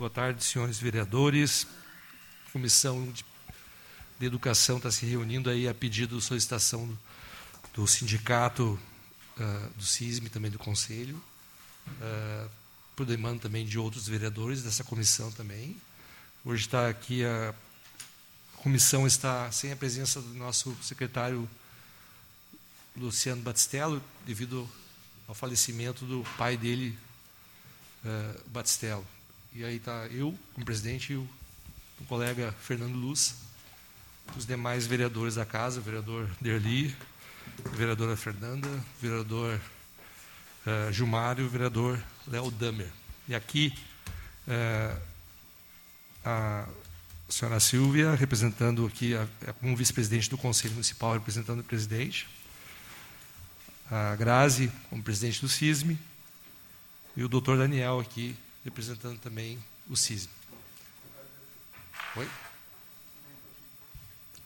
Boa tarde, senhores vereadores. A Comissão de, Educação está se reunindo aí a pedido solicitação do, do sindicato uh, do CISM, também do Conselho, uh, por demanda também de outros vereadores dessa comissão também. Hoje está aqui a, a comissão está sem a presença do nosso secretário Luciano Batistello, devido ao falecimento do pai dele, uh, Batistello. E aí está eu, como presidente, e o, o colega Fernando Luz, os demais vereadores da casa, o vereador Derli, a vereadora Fernanda, o vereador uh, Gilmário e o vereador Léo Damer. E aqui uh, a senhora Silvia, representando aqui, como vice-presidente do Conselho Municipal, representando o presidente, a Grazi, como presidente do CISME, e o doutor Daniel aqui, representando também o CISM. Oi?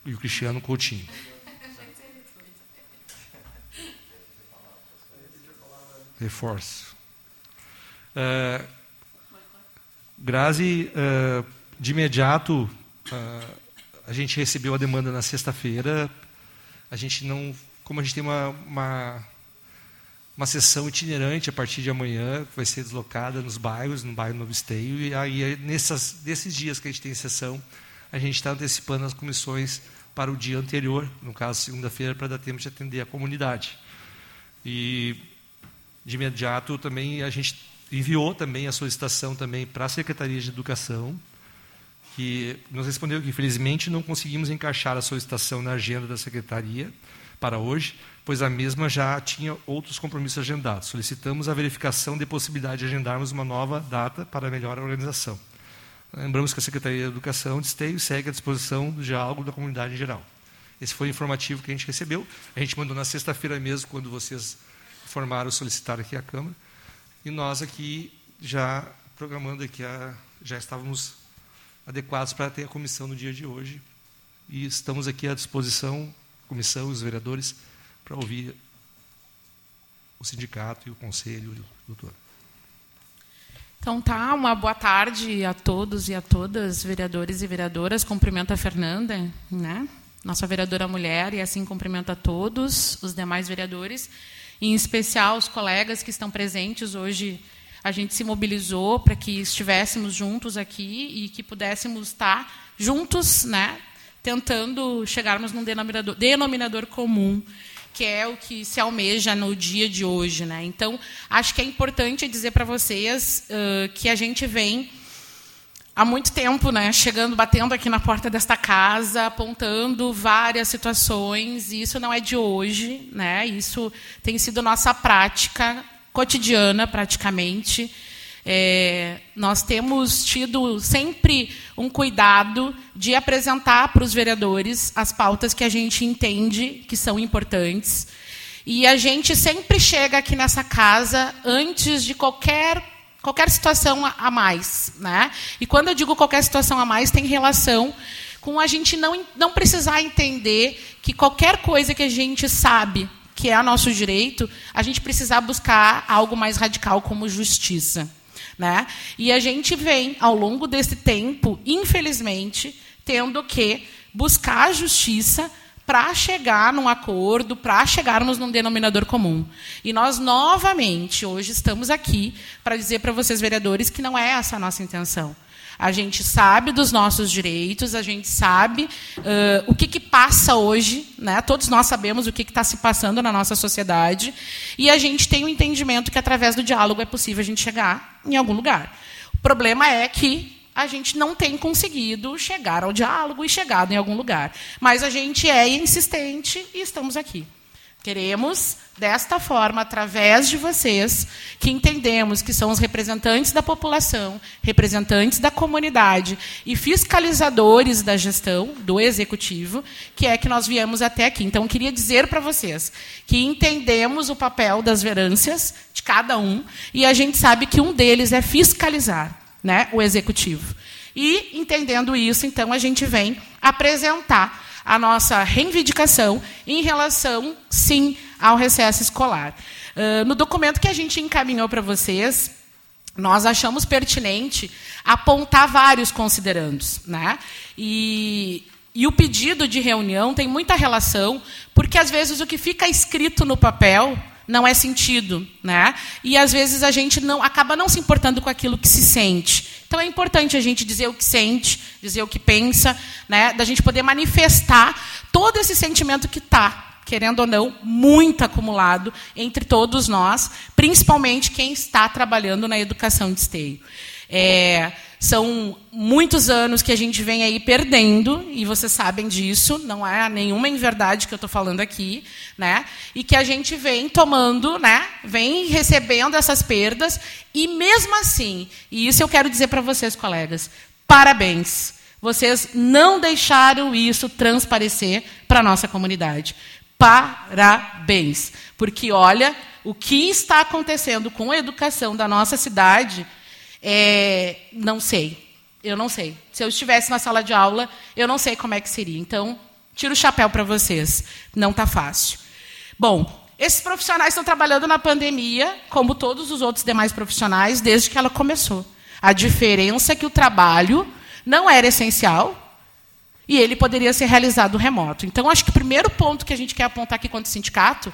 E o Cristiano Coutinho. Reforço. Uh, Grazi, uh, de imediato, uh, a gente recebeu a demanda na sexta-feira. A gente não, como a gente tem uma, uma uma sessão itinerante a partir de amanhã, que vai ser deslocada nos bairros, no bairro Novo Esteio, e aí nessas, nesses dias que a gente tem sessão, a gente está antecipando as comissões para o dia anterior, no caso segunda-feira, para dar tempo de atender a comunidade. E de imediato também a gente enviou também a solicitação também para a Secretaria de Educação, que nos respondeu que infelizmente não conseguimos encaixar a solicitação na agenda da secretaria para hoje, pois a mesma já tinha outros compromissos agendados. Solicitamos a verificação de possibilidade de agendarmos uma nova data para melhor organização. Lembramos que a Secretaria de Educação de Esteio segue à disposição do diálogo da comunidade em geral. Esse foi o informativo que a gente recebeu. A gente mandou na sexta-feira mesmo, quando vocês informaram, solicitaram aqui à Câmara. E nós aqui já programando aqui, a, já estávamos adequados para ter a comissão no dia de hoje. E estamos aqui à disposição, comissão, os vereadores, para ouvir o sindicato e o conselho e doutor. Então tá, uma boa tarde a todos e a todas, vereadores e vereadoras. Cumprimento a Fernanda, né? Nossa vereadora mulher, e assim cumprimento a todos os demais vereadores, em especial os colegas que estão presentes hoje. A gente se mobilizou para que estivéssemos juntos aqui e que pudéssemos estar juntos, né? Tentando chegarmos num denominador, denominador comum que é o que se almeja no dia de hoje. Né? Então, acho que é importante dizer para vocês uh, que a gente vem há muito tempo, né, chegando, batendo aqui na porta desta casa, apontando várias situações, e isso não é de hoje, né? Isso tem sido nossa prática cotidiana, praticamente. É, nós temos tido sempre um cuidado de apresentar para os vereadores as pautas que a gente entende que são importantes. E a gente sempre chega aqui nessa casa antes de qualquer qualquer situação a mais, né? E quando eu digo qualquer situação a mais, tem relação com a gente não, não precisar entender que qualquer coisa que a gente sabe que é nosso direito, a gente precisar buscar algo mais radical como justiça. Né? E a gente vem, ao longo desse tempo, infelizmente, tendo que buscar a justiça para chegar num acordo, para chegarmos num denominador comum. E nós, novamente, hoje estamos aqui para dizer para vocês, vereadores, que não é essa a nossa intenção. A gente sabe dos nossos direitos, a gente sabe uh, o que, que passa hoje, né? todos nós sabemos o que está se passando na nossa sociedade, e a gente tem o um entendimento que, através do diálogo, é possível a gente chegar em algum lugar. O problema é que a gente não tem conseguido chegar ao diálogo e chegado em algum lugar. Mas a gente é insistente e estamos aqui. Queremos, desta forma, através de vocês, que entendemos que são os representantes da população, representantes da comunidade e fiscalizadores da gestão, do executivo, que é que nós viemos até aqui. Então, queria dizer para vocês que entendemos o papel das verâncias de cada um e a gente sabe que um deles é fiscalizar né, o executivo. E, entendendo isso, então, a gente vem apresentar a nossa reivindicação em relação, sim, ao recesso escolar. Uh, no documento que a gente encaminhou para vocês, nós achamos pertinente apontar vários considerandos. Né? E, e o pedido de reunião tem muita relação, porque às vezes o que fica escrito no papel não é sentido, né? E às vezes a gente não acaba não se importando com aquilo que se sente. Então é importante a gente dizer o que sente, dizer o que pensa, né? Da gente poder manifestar todo esse sentimento que está querendo ou não, muito acumulado entre todos nós, principalmente quem está trabalhando na educação de esteio. É, são muitos anos que a gente vem aí perdendo, e vocês sabem disso, não é nenhuma inverdade que eu estou falando aqui, né? e que a gente vem tomando, né? vem recebendo essas perdas, e mesmo assim, e isso eu quero dizer para vocês, colegas, parabéns. Vocês não deixaram isso transparecer para a nossa comunidade. Parabéns. Porque, olha, o que está acontecendo com a educação da nossa cidade, é, não sei. Eu não sei. Se eu estivesse na sala de aula, eu não sei como é que seria. Então, tiro o chapéu para vocês. Não está fácil. Bom, esses profissionais estão trabalhando na pandemia, como todos os outros demais profissionais, desde que ela começou. A diferença é que o trabalho não era essencial, e ele poderia ser realizado remoto. Então, acho que o primeiro ponto que a gente quer apontar aqui quanto sindicato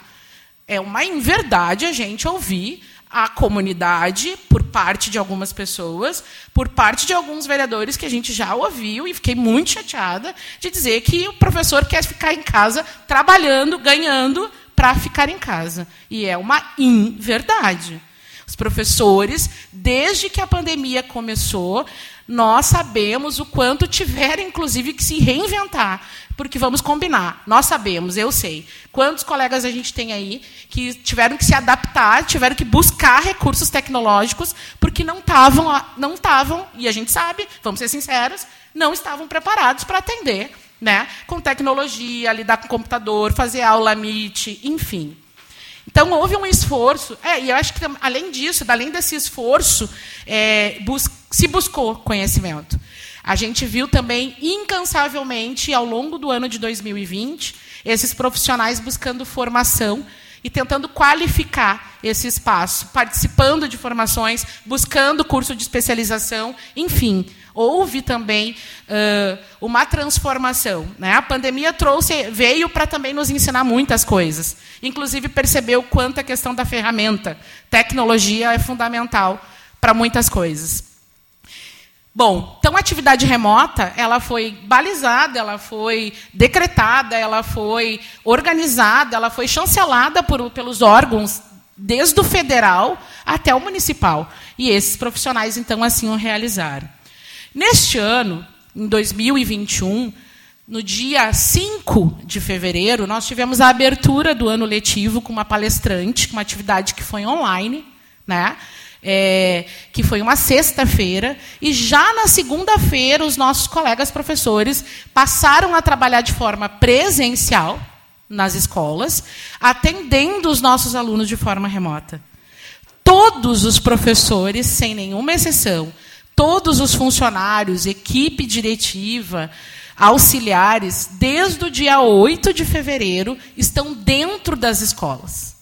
é uma inverdade a gente ouvir a comunidade por parte de algumas pessoas, por parte de alguns vereadores que a gente já ouviu e fiquei muito chateada de dizer que o professor quer ficar em casa trabalhando, ganhando para ficar em casa. E é uma inverdade. Os professores, desde que a pandemia começou, nós sabemos o quanto tiveram, inclusive, que se reinventar. Porque vamos combinar, nós sabemos, eu sei. Quantos colegas a gente tem aí que tiveram que se adaptar, tiveram que buscar recursos tecnológicos, porque não estavam, não estavam, e a gente sabe, vamos ser sinceros, não estavam preparados para atender né, com tecnologia, lidar com computador, fazer aula Meet, enfim. Então, houve um esforço, é, e eu acho que, além disso, além desse esforço, é, bus se buscou conhecimento. A gente viu também, incansavelmente, ao longo do ano de 2020, esses profissionais buscando formação e tentando qualificar esse espaço, participando de formações, buscando curso de especialização, enfim, houve também uh, uma transformação. Né? A pandemia trouxe, veio para também nos ensinar muitas coisas. Inclusive percebeu quanto a questão da ferramenta, tecnologia é fundamental para muitas coisas. Bom, então a atividade remota, ela foi balizada, ela foi decretada, ela foi organizada, ela foi chancelada por, pelos órgãos desde o federal até o municipal. E esses profissionais então assim o realizaram. Neste ano, em 2021, no dia 5 de fevereiro, nós tivemos a abertura do ano letivo com uma palestrante, uma atividade que foi online, né? É, que foi uma sexta-feira, e já na segunda-feira os nossos colegas professores passaram a trabalhar de forma presencial nas escolas, atendendo os nossos alunos de forma remota. Todos os professores, sem nenhuma exceção, todos os funcionários, equipe diretiva, auxiliares, desde o dia 8 de fevereiro, estão dentro das escolas.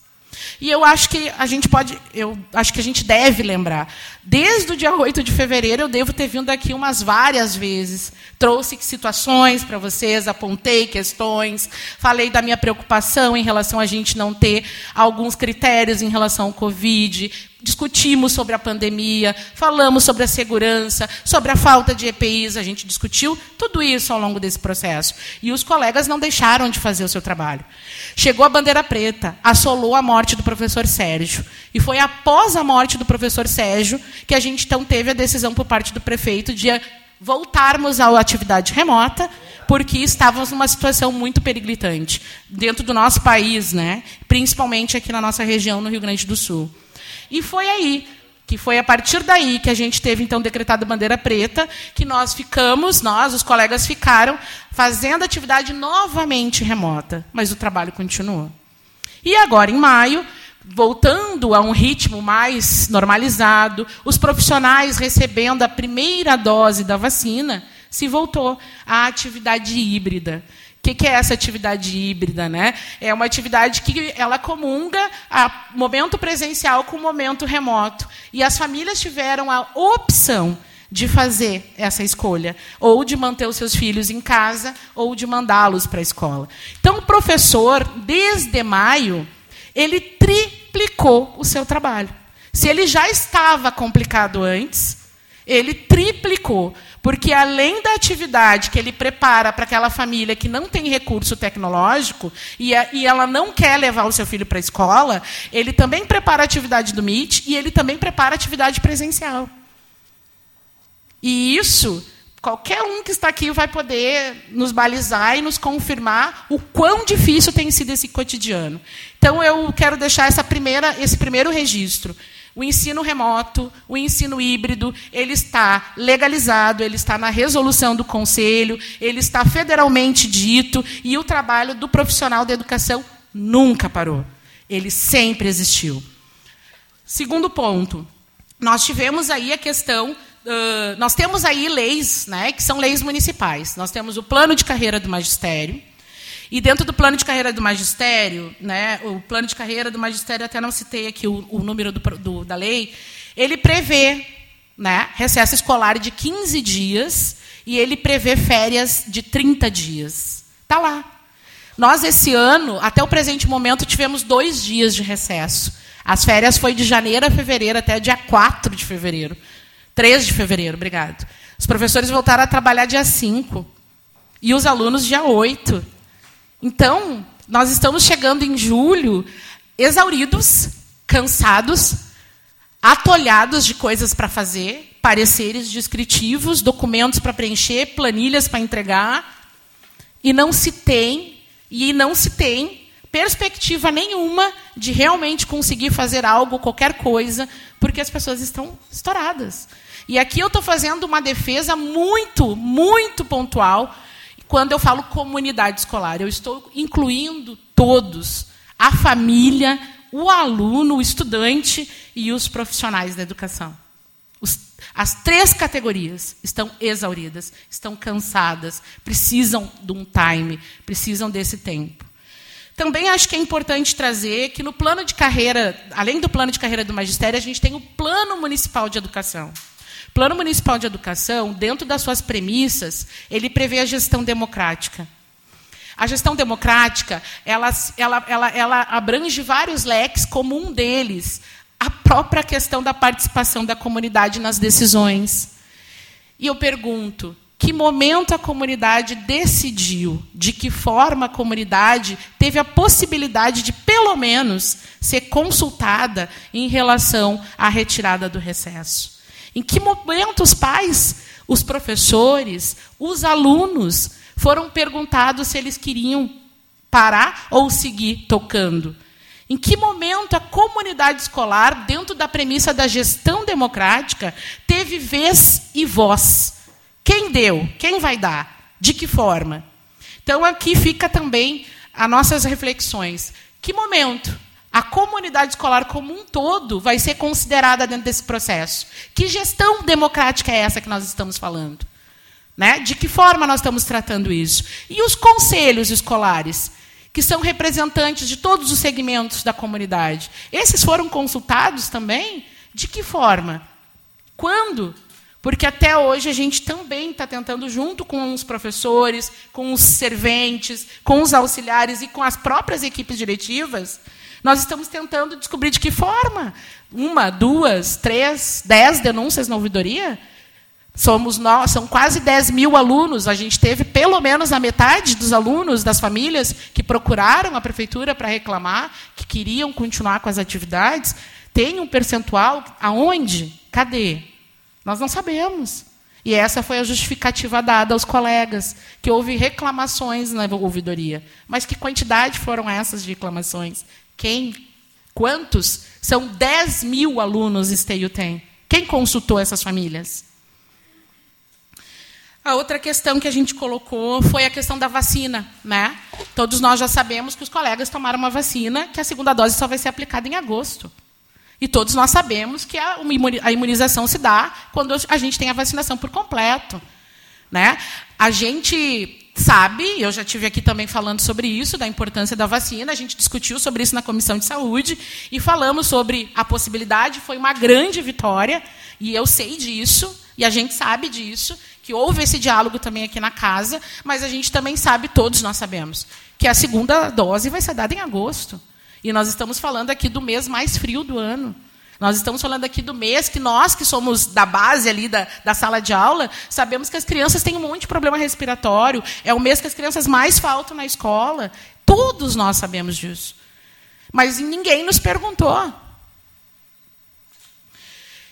E eu acho que a gente pode, eu acho que a gente deve lembrar. Desde o dia 8 de fevereiro, eu devo ter vindo aqui umas várias vezes. Trouxe situações para vocês, apontei questões, falei da minha preocupação em relação a gente não ter alguns critérios em relação ao Covid, discutimos sobre a pandemia, falamos sobre a segurança, sobre a falta de EPIs, a gente discutiu tudo isso ao longo desse processo. E os colegas não deixaram de fazer o seu trabalho. Chegou a bandeira preta, assolou a morte do professor Sérgio. E foi após a morte do professor Sérgio que a gente então teve a decisão por parte do prefeito de voltarmos à atividade remota, porque estávamos numa situação muito periclitante dentro do nosso país, né? principalmente aqui na nossa região, no Rio Grande do Sul. E foi aí, que foi a partir daí que a gente teve, então, decretado bandeira preta, que nós ficamos, nós, os colegas ficaram, fazendo atividade novamente remota, mas o trabalho continuou. E agora, em maio, voltando a um ritmo mais normalizado, os profissionais recebendo a primeira dose da vacina, se voltou à atividade híbrida que, que é essa atividade híbrida? Né? É uma atividade que ela comunga a momento presencial com o momento remoto. E as famílias tiveram a opção de fazer essa escolha, ou de manter os seus filhos em casa, ou de mandá-los para a escola. Então, o professor, desde maio, ele triplicou o seu trabalho. Se ele já estava complicado antes, ele triplicou. Porque além da atividade que ele prepara para aquela família que não tem recurso tecnológico e, a, e ela não quer levar o seu filho para a escola, ele também prepara a atividade do MIT e ele também prepara a atividade presencial. E isso, qualquer um que está aqui vai poder nos balizar e nos confirmar o quão difícil tem sido esse cotidiano. Então, eu quero deixar essa primeira, esse primeiro registro. O ensino remoto, o ensino híbrido, ele está legalizado, ele está na resolução do conselho, ele está federalmente dito e o trabalho do profissional da educação nunca parou. Ele sempre existiu. Segundo ponto, nós tivemos aí a questão Uh, nós temos aí leis, né, que são leis municipais. Nós temos o plano de carreira do magistério. E dentro do plano de carreira do magistério, né, o plano de carreira do magistério, até não citei aqui o, o número do, do, da lei, ele prevê né, recesso escolar de 15 dias e ele prevê férias de 30 dias. Está lá. Nós, esse ano, até o presente momento, tivemos dois dias de recesso. As férias foi de janeiro a fevereiro, até dia 4 de fevereiro. 3 de fevereiro, obrigado. Os professores voltaram a trabalhar dia 5 e os alunos dia 8. Então, nós estamos chegando em julho exauridos, cansados, atolhados de coisas para fazer, pareceres descritivos, documentos para preencher, planilhas para entregar, e não se tem, e não se tem perspectiva nenhuma de realmente conseguir fazer algo, qualquer coisa, porque as pessoas estão estouradas. E aqui eu estou fazendo uma defesa muito, muito pontual quando eu falo comunidade escolar. Eu estou incluindo todos, a família, o aluno, o estudante e os profissionais da educação. Os, as três categorias estão exauridas, estão cansadas, precisam de um time, precisam desse tempo. Também acho que é importante trazer que no plano de carreira, além do plano de carreira do magistério, a gente tem o plano municipal de educação. Plano Municipal de Educação, dentro das suas premissas, ele prevê a gestão democrática. A gestão democrática, ela, ela, ela, ela abrange vários leques, como um deles, a própria questão da participação da comunidade nas decisões. E eu pergunto, que momento a comunidade decidiu, de que forma a comunidade teve a possibilidade de, pelo menos, ser consultada em relação à retirada do recesso? Em que momento os pais, os professores, os alunos foram perguntados se eles queriam parar ou seguir tocando? Em que momento a comunidade escolar, dentro da premissa da gestão democrática, teve vez e voz? Quem deu? Quem vai dar? De que forma? Então, aqui fica também as nossas reflexões. Que momento a comunidade escolar como um todo vai ser considerada dentro desse processo. Que gestão democrática é essa que nós estamos falando? Né? De que forma nós estamos tratando isso? E os conselhos escolares, que são representantes de todos os segmentos da comunidade, esses foram consultados também? De que forma? Quando? Porque até hoje a gente também está tentando, junto com os professores, com os serventes, com os auxiliares e com as próprias equipes diretivas, nós estamos tentando descobrir de que forma. Uma, duas, três, dez denúncias na ouvidoria. Somos nós, são quase 10 mil alunos. A gente teve pelo menos a metade dos alunos das famílias que procuraram a prefeitura para reclamar, que queriam continuar com as atividades. Tem um percentual aonde? Cadê? Nós não sabemos. E essa foi a justificativa dada aos colegas, que houve reclamações na ouvidoria. Mas que quantidade foram essas de reclamações? Quem? Quantos? São 10 mil alunos Esteio tem. Quem consultou essas famílias? A outra questão que a gente colocou foi a questão da vacina. Né? Todos nós já sabemos que os colegas tomaram uma vacina que a segunda dose só vai ser aplicada em agosto. E todos nós sabemos que a imunização se dá quando a gente tem a vacinação por completo. Né? A gente sabe, eu já tive aqui também falando sobre isso, da importância da vacina, a gente discutiu sobre isso na Comissão de Saúde e falamos sobre a possibilidade, foi uma grande vitória, e eu sei disso, e a gente sabe disso, que houve esse diálogo também aqui na casa, mas a gente também sabe, todos nós sabemos, que a segunda dose vai ser dada em agosto. E nós estamos falando aqui do mês mais frio do ano. Nós estamos falando aqui do mês que nós, que somos da base ali da, da sala de aula, sabemos que as crianças têm um monte de problema respiratório. É o mês que as crianças mais faltam na escola. Todos nós sabemos disso. Mas ninguém nos perguntou.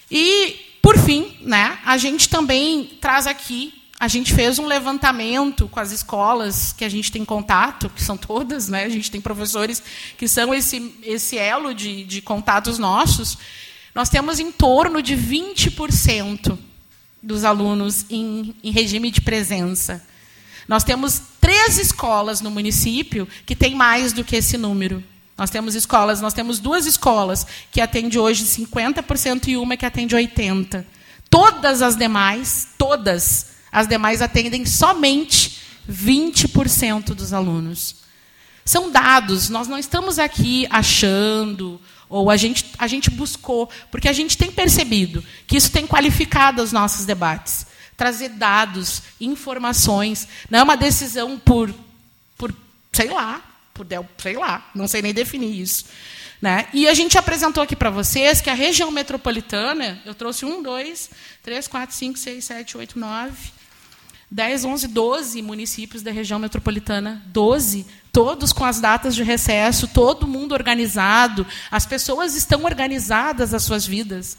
E, por fim, né, a gente também traz aqui a gente fez um levantamento com as escolas que a gente tem contato, que são todas, né? a gente tem professores que são esse, esse elo de, de contatos nossos. Nós temos em torno de 20% dos alunos em, em regime de presença. Nós temos três escolas no município que têm mais do que esse número. Nós temos escolas, nós temos duas escolas que atendem hoje 50% e uma que atende 80%. Todas as demais, todas, as demais atendem somente 20% dos alunos. São dados, nós não estamos aqui achando, ou a gente, a gente buscou, porque a gente tem percebido que isso tem qualificado os nossos debates. Trazer dados, informações, não é uma decisão por, por sei lá, por, sei lá, não sei nem definir isso. Né? E a gente apresentou aqui para vocês que a região metropolitana, eu trouxe um, dois, três, quatro, cinco, seis, sete, oito, nove, 10, 11, 12 municípios da região metropolitana, 12, todos com as datas de recesso, todo mundo organizado, as pessoas estão organizadas as suas vidas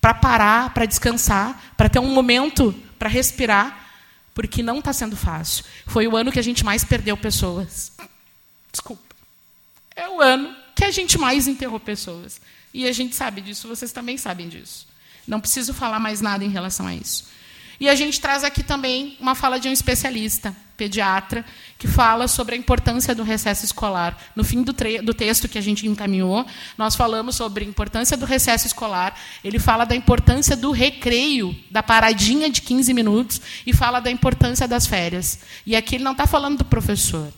para parar, para descansar, para ter um momento para respirar, porque não está sendo fácil. Foi o ano que a gente mais perdeu pessoas. Desculpa. É o ano que a gente mais enterrou pessoas. E a gente sabe disso, vocês também sabem disso. Não preciso falar mais nada em relação a isso. E a gente traz aqui também uma fala de um especialista, pediatra, que fala sobre a importância do recesso escolar. No fim do, do, texto que a gente encaminhou, nós falamos sobre a importância do recesso escolar. Ele fala da importância do recreio, da paradinha de 15 minutos, e fala da importância das férias. E aqui ele não está falando do professor.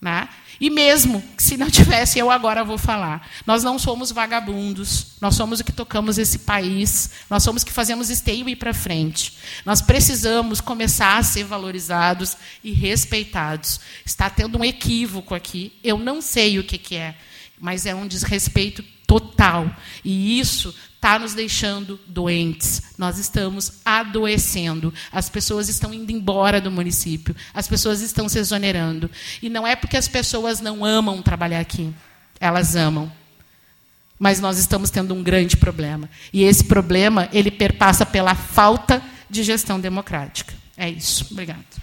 Né? E mesmo se não tivesse, eu agora vou falar. Nós não somos vagabundos, nós somos o que tocamos esse país, nós somos o que fazemos esteio ir para frente. Nós precisamos começar a ser valorizados e respeitados. Está tendo um equívoco aqui, eu não sei o que, que é, mas é um desrespeito total. E isso está nos deixando doentes. Nós estamos adoecendo. As pessoas estão indo embora do município. As pessoas estão se exonerando. E não é porque as pessoas não amam trabalhar aqui. Elas amam. Mas nós estamos tendo um grande problema. E esse problema, ele perpassa pela falta de gestão democrática. É isso. Obrigado.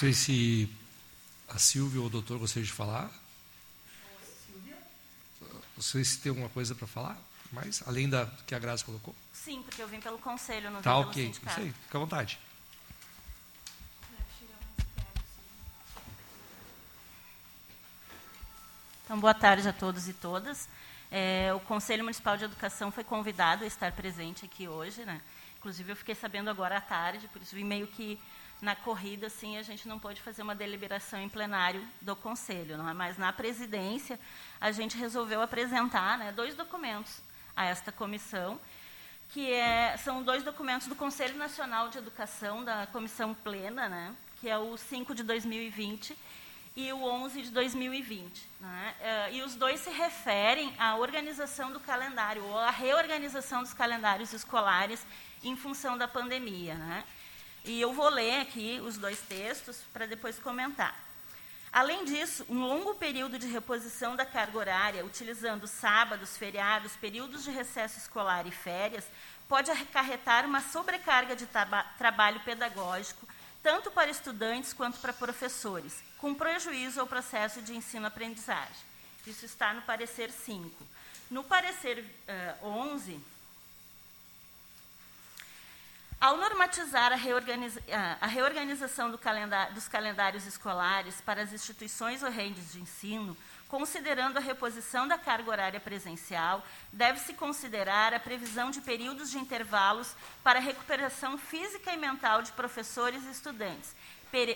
Sei se a Silvia ou o doutor gostariam de falar. Silvia? Não sei se tem alguma coisa para falar, mais além da que a Graça colocou. Sim, porque eu vim pelo conselho, não tá, vim ok. Isso aí, fica à vontade. Então, boa tarde a todos e todas. É, o Conselho Municipal de Educação foi convidado a estar presente aqui hoje. Né? Inclusive, eu fiquei sabendo agora à tarde, por isso vim meio que na corrida, assim, a gente não pode fazer uma deliberação em plenário do Conselho, não é? mas na presidência a gente resolveu apresentar né, dois documentos a esta comissão, que é, são dois documentos do Conselho Nacional de Educação, da Comissão Plena, né, que é o 5 de 2020 e o 11 de 2020. Né? Eh, e os dois se referem à organização do calendário, ou à reorganização dos calendários escolares em função da pandemia. Né? E eu vou ler aqui os dois textos para depois comentar. Além disso, um longo período de reposição da carga horária, utilizando sábados, feriados, períodos de recesso escolar e férias, pode acarretar uma sobrecarga de trabalho pedagógico, tanto para estudantes quanto para professores, com prejuízo ao processo de ensino-aprendizagem. Isso está no parecer 5. No parecer uh, 11, Ao normatizar a, reorganiza a reorganização do dos calendários escolares para as instituições ou redes de ensino, considerando a reposição da carga horária presencial, deve-se considerar a previsão de períodos de intervalos para a recuperação física e mental de professores e estudantes,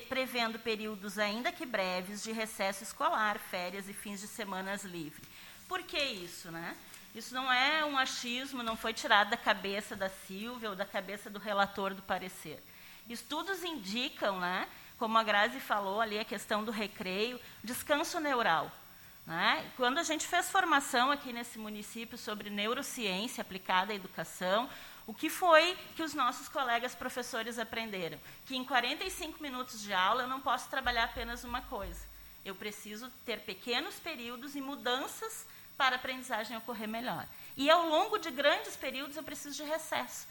prevendo períodos, ainda que breves, de recesso escolar, férias e fins de semanas livres. Por que isso, né? Isso não é um achismo, não foi tirado da cabeça da Silvia ou da cabeça do relator do parecer. Estudos indicam, né, como a Grazi falou ali, a questão do recreio, descanso neural. Né? Quando a gente fez formação aqui nesse município sobre neurociência aplicada à educação, o que foi que os nossos colegas professores aprenderam? Que em 45 minutos de aula eu não posso trabalhar apenas uma coisa. Eu preciso ter pequenos períodos e mudanças para a aprendizagem ocorrer melhor. E ao longo de grandes períodos eu preciso de recesso,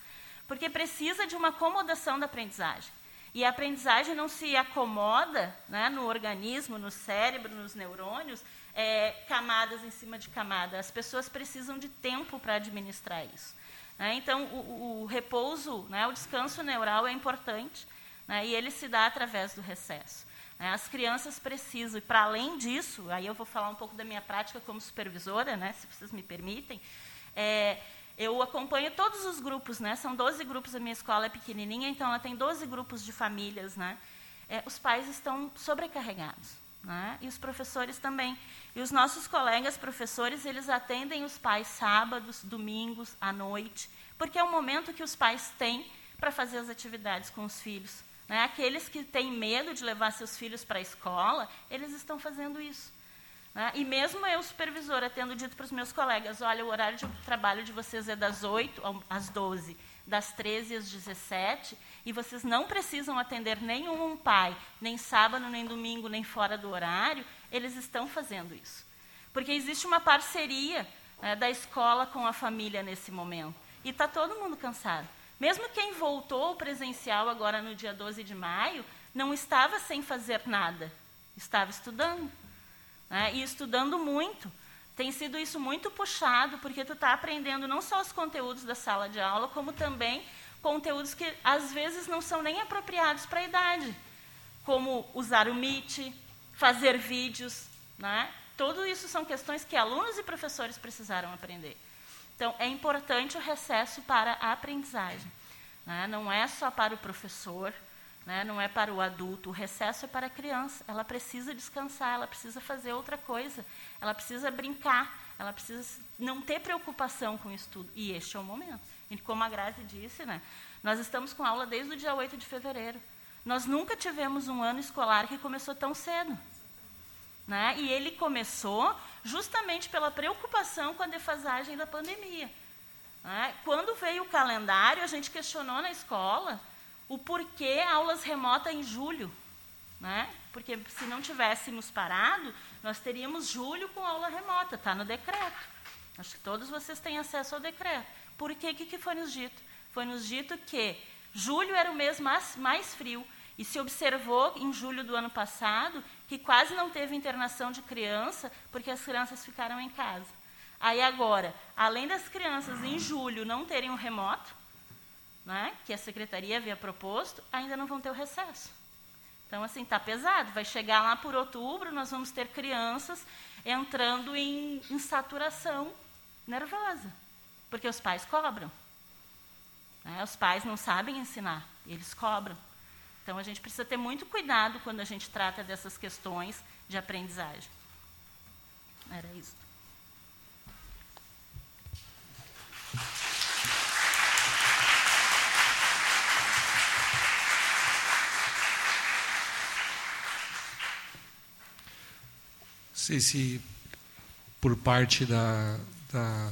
porque precisa de uma acomodação da aprendizagem. E a aprendizagem não se acomoda né, no organismo, no cérebro, nos neurônios, é, camadas em cima de camada. As pessoas precisam de tempo para administrar isso. Né? Então, o, o, repouso, né, o descanso neural é importante, né, e ele se dá através do recesso. Né? As crianças precisam, e para além disso, aí eu vou falar um pouco da minha prática como supervisora, né, se vocês me permitem, é, eu acompanho todos os grupos, né, são 12 grupos, a minha escola é pequenininha, então ela tem 12 grupos de famílias. Né, é, os pais estão sobrecarregados, né, e os professores também. E os nossos colegas professores, eles atendem os pais sábados, domingos, à noite, porque é o momento que os pais têm para fazer as atividades com os filhos. Né? Aqueles que têm medo de levar seus filhos para a escola, eles estão fazendo isso. Né? E mesmo eu, supervisora, tendo dito para os meus colegas, olha, o horário de trabalho de vocês é das 8 às 12, das 13 às 17, e vocês não precisam atender nenhum pai, nem sábado, nem domingo, nem fora do horário, eles estão fazendo isso. Porque existe uma parceria né, da escola com a família nesse momento. E está todo mundo cansado. Mesmo quem voltou presencial agora no dia 12 de maio, não estava sem fazer nada, estava estudando. Né? E estudando muito. Tem sido isso muito puxado, porque tu está aprendendo não só os conteúdos da sala de aula, como também conteúdos que às vezes não são nem apropriados para a idade, como usar o Meet, fazer vídeos. Né? Tudo isso são questões que alunos e professores precisaram aprender. Então, é importante o recesso para a aprendizagem. Né? Não é só para o professor, né? não é para o adulto. O recesso é para a criança. Ela precisa descansar, ela precisa fazer outra coisa, ela precisa brincar, ela precisa não ter preocupação com o estudo. E este é o momento. E como a Grazi disse, né? nós estamos com aula desde o dia 8 de fevereiro. Nós nunca tivemos um ano escolar que começou tão cedo. Né? E ele começou justamente pela preocupação com a defasagem da pandemia. Né? Quando veio o calendário, a gente questionou na escola o porquê aulas remotas em julho. Né? Porque se não tivéssemos parado, nós teríamos julho com aula remota, está no decreto. Acho que todos vocês têm acesso ao decreto. Por que, que, que foi nos dito? Foi nos dito que julho era o mês mais, mais frio, e se observou em julho do ano passado que quase não teve internação de criança porque as crianças ficaram em casa. Aí agora, além das crianças em julho não terem um remoto, né, que a secretaria havia proposto, ainda não vão ter o recesso. Então, assim, está pesado. Vai chegar lá por outubro, nós vamos ter crianças entrando em, em saturação nervosa, porque os pais cobram. Né? Os pais não sabem ensinar, eles cobram. Então, a gente precisa ter muito cuidado quando a gente trata dessas questões de aprendizagem. Era isso. sei se por parte da, da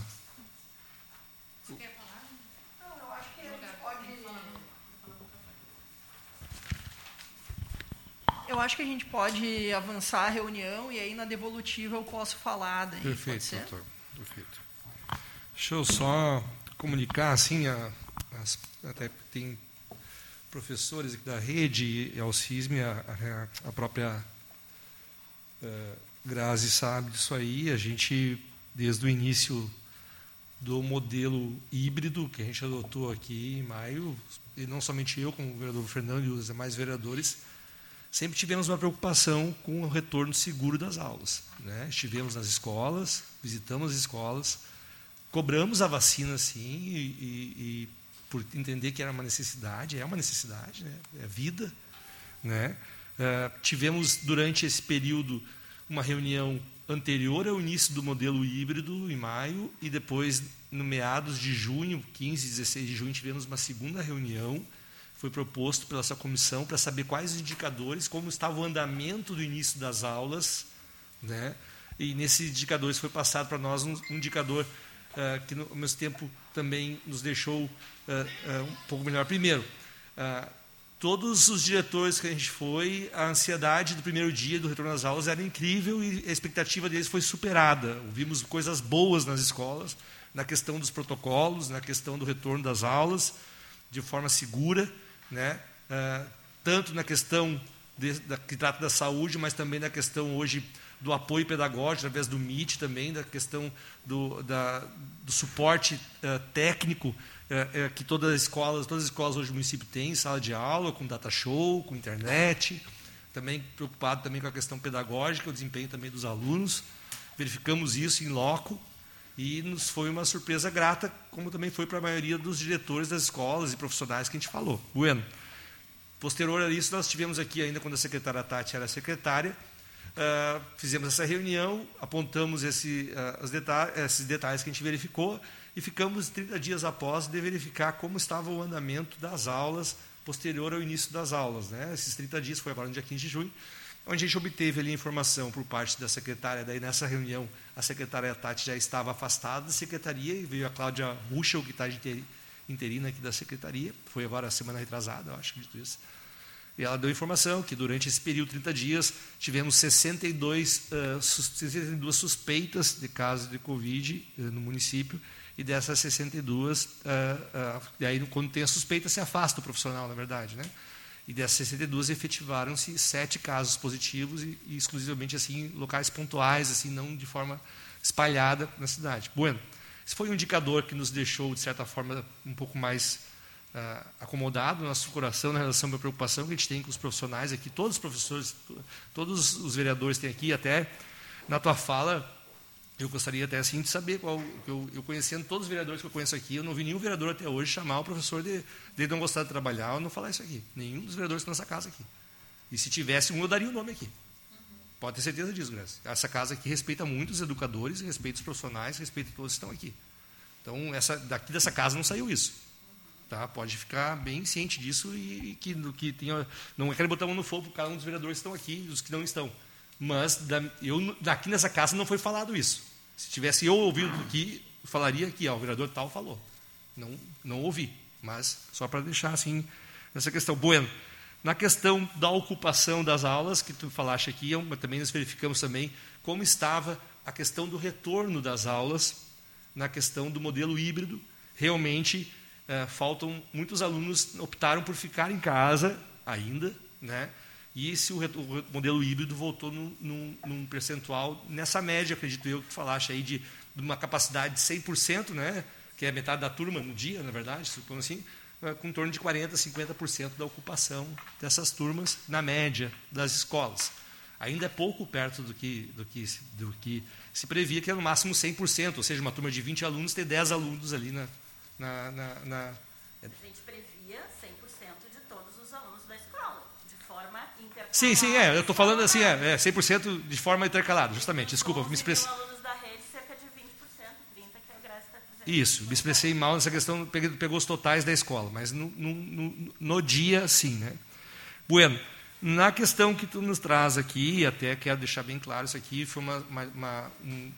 eu acho que a gente pode avançar a reunião e aí na devolutiva eu posso falar. Daí, Perfeito, doutor. Perfeito. Deixa eu só comunicar, assim, a, as, até tem professores da rede, ao CISME, a, a, a própria uh, Grazi sabe disso aí. A gente, desde o início do modelo híbrido que a gente adotou aqui em maio, e não somente eu, como o vereador Fernando e os demais vereadores, sempre tivemos uma preocupação com o retorno seguro das aulas. Né? Estivemos nas escolas, visitamos as escolas, cobramos a vacina, sim, e, e, e por entender que era uma necessidade, é uma necessidade, né? é vida. Né? Uh, tivemos, durante esse período, uma reunião anterior ao início do modelo híbrido, em maio, e depois, no meados de junho, 15, 16 de junho, tivemos uma segunda reunião, foi proposto pela sua comissão para saber quais os indicadores, como estava o andamento do início das aulas, né? e nesses indicadores foi passado para nós um, indicador uh, que, no, ao mesmo tempo, também nos deixou uh, uh, um pouco melhor. Primeiro, todos os diretores que a gente foi, a ansiedade do primeiro dia do retorno às aulas era incrível e a expectativa deles foi superada. Ouvimos coisas boas nas escolas, na questão dos protocolos, na questão do retorno das aulas, de forma segura, né? Uh, tanto na questão de, da, que trata da saúde, mas também na questão hoje do apoio pedagógico, através do MIT também, da questão do, da, do suporte uh, técnico é, que todas as escolas, todas as escolas hoje do município têm sala de aula, com data show, com internet, também preocupado também com a questão pedagógica, o desempenho também dos alunos. Verificamos isso em loco e nos foi uma surpresa grata, como também foi para a maioria dos diretores das escolas e profissionais que a gente falou. Bueno. Posterior a isso, nós tivemos aqui, ainda quando a secretária Tati era secretária, uh, fizemos essa reunião, apontamos esse, uh, detalhes, esses detalhes que a gente verificou e ficamos 30 dias após de verificar como estava o andamento das aulas posterior ao início das aulas. Né? Esses 30 dias foi agora no dia 15 de junho, onde a gente obteve ali informação por parte da secretária, daí nessa reunião a secretária Tati já estava afastada da secretaria e veio a Cláudia Ruschel, que está interina aqui da secretaria, foi agora a semana retrasada, acho dito isso. E ela deu informação que durante esse período, 30 dias, tivemos 62, uh, 62 suspeitas de casos de Covid uh, no município, e dessas 62, uh, uh, e aí quando tem a suspeita se afasta o profissional, na verdade, né? E dessas 62 efetivaram-se sete casos positivos e, e, exclusivamente assim locais pontuais, assim não de forma espalhada na cidade. Bueno, esse foi um indicador que nos deixou de certa forma um pouco mais uh, acomodado no nosso coração na relação à preocupação que a gente tem com os profissionais aqui, todos os professores, todos os vereadores têm aqui, até na tua fala eu gostaria até assim de saber qual. Eu, eu, conhecendo todos os vereadores que eu conheço aqui, eu não vi nenhum vereador até hoje chamar o professor de, de não gostar de trabalhar ou não falar isso aqui. Nenhum dos vereadores que nessa casa aqui. E se tivesse um, eu daria o um nome aqui. Pode ter certeza disso, Graça. Essa casa aqui respeita muito os educadores, respeita os profissionais, respeita todos que estão aqui. Então, essa, daqui dessa casa não saiu isso. Tá? Pode ficar bem ciente disso e, e que, que tenha, não quero botar a mão no fogo para cada um dos vereadores que estão aqui e os que não estão. Mas da, eu, daqui nessa casa não foi falado isso. Se tivesse eu ouvido aqui, falaria que ó, o vereador tal falou. Não, não ouvi, mas só para deixar assim nessa questão. Bueno, na questão da ocupação das aulas, que tu falaste aqui, também nós verificamos também como estava a questão do retorno das aulas, na questão do modelo híbrido. Realmente, é, faltam muitos alunos optaram por ficar em casa ainda, né? E se o, o modelo híbrido voltou num, num, percentual, nessa média, acredito eu, que tu falaste aí, de, de uma capacidade de 100%, né, que é metade da turma no dia, na verdade, supondo assim, é, com em torno de 40%, 50% da ocupação dessas turmas, na média das escolas. Ainda é pouco perto do que, do que, do que se previa, que é no máximo 100%, ou seja, uma turma de 20 alunos ter 10 alunos ali na. na, na, na... A gente previa Sim, sim, é. Eu estou falando assim, é, é 100% de forma intercalada, justamente. Desculpa, me expressei. alunos da rede, cerca de 20%, 30% que a Graça está dizendo. Isso, me expressei mal nessa questão, pegou os totais da escola, mas no, no, no, no dia, sim. Né? Bueno, na questão que tu nos traz aqui, até quero deixar bem claro isso aqui, foi uma, uma, uma um,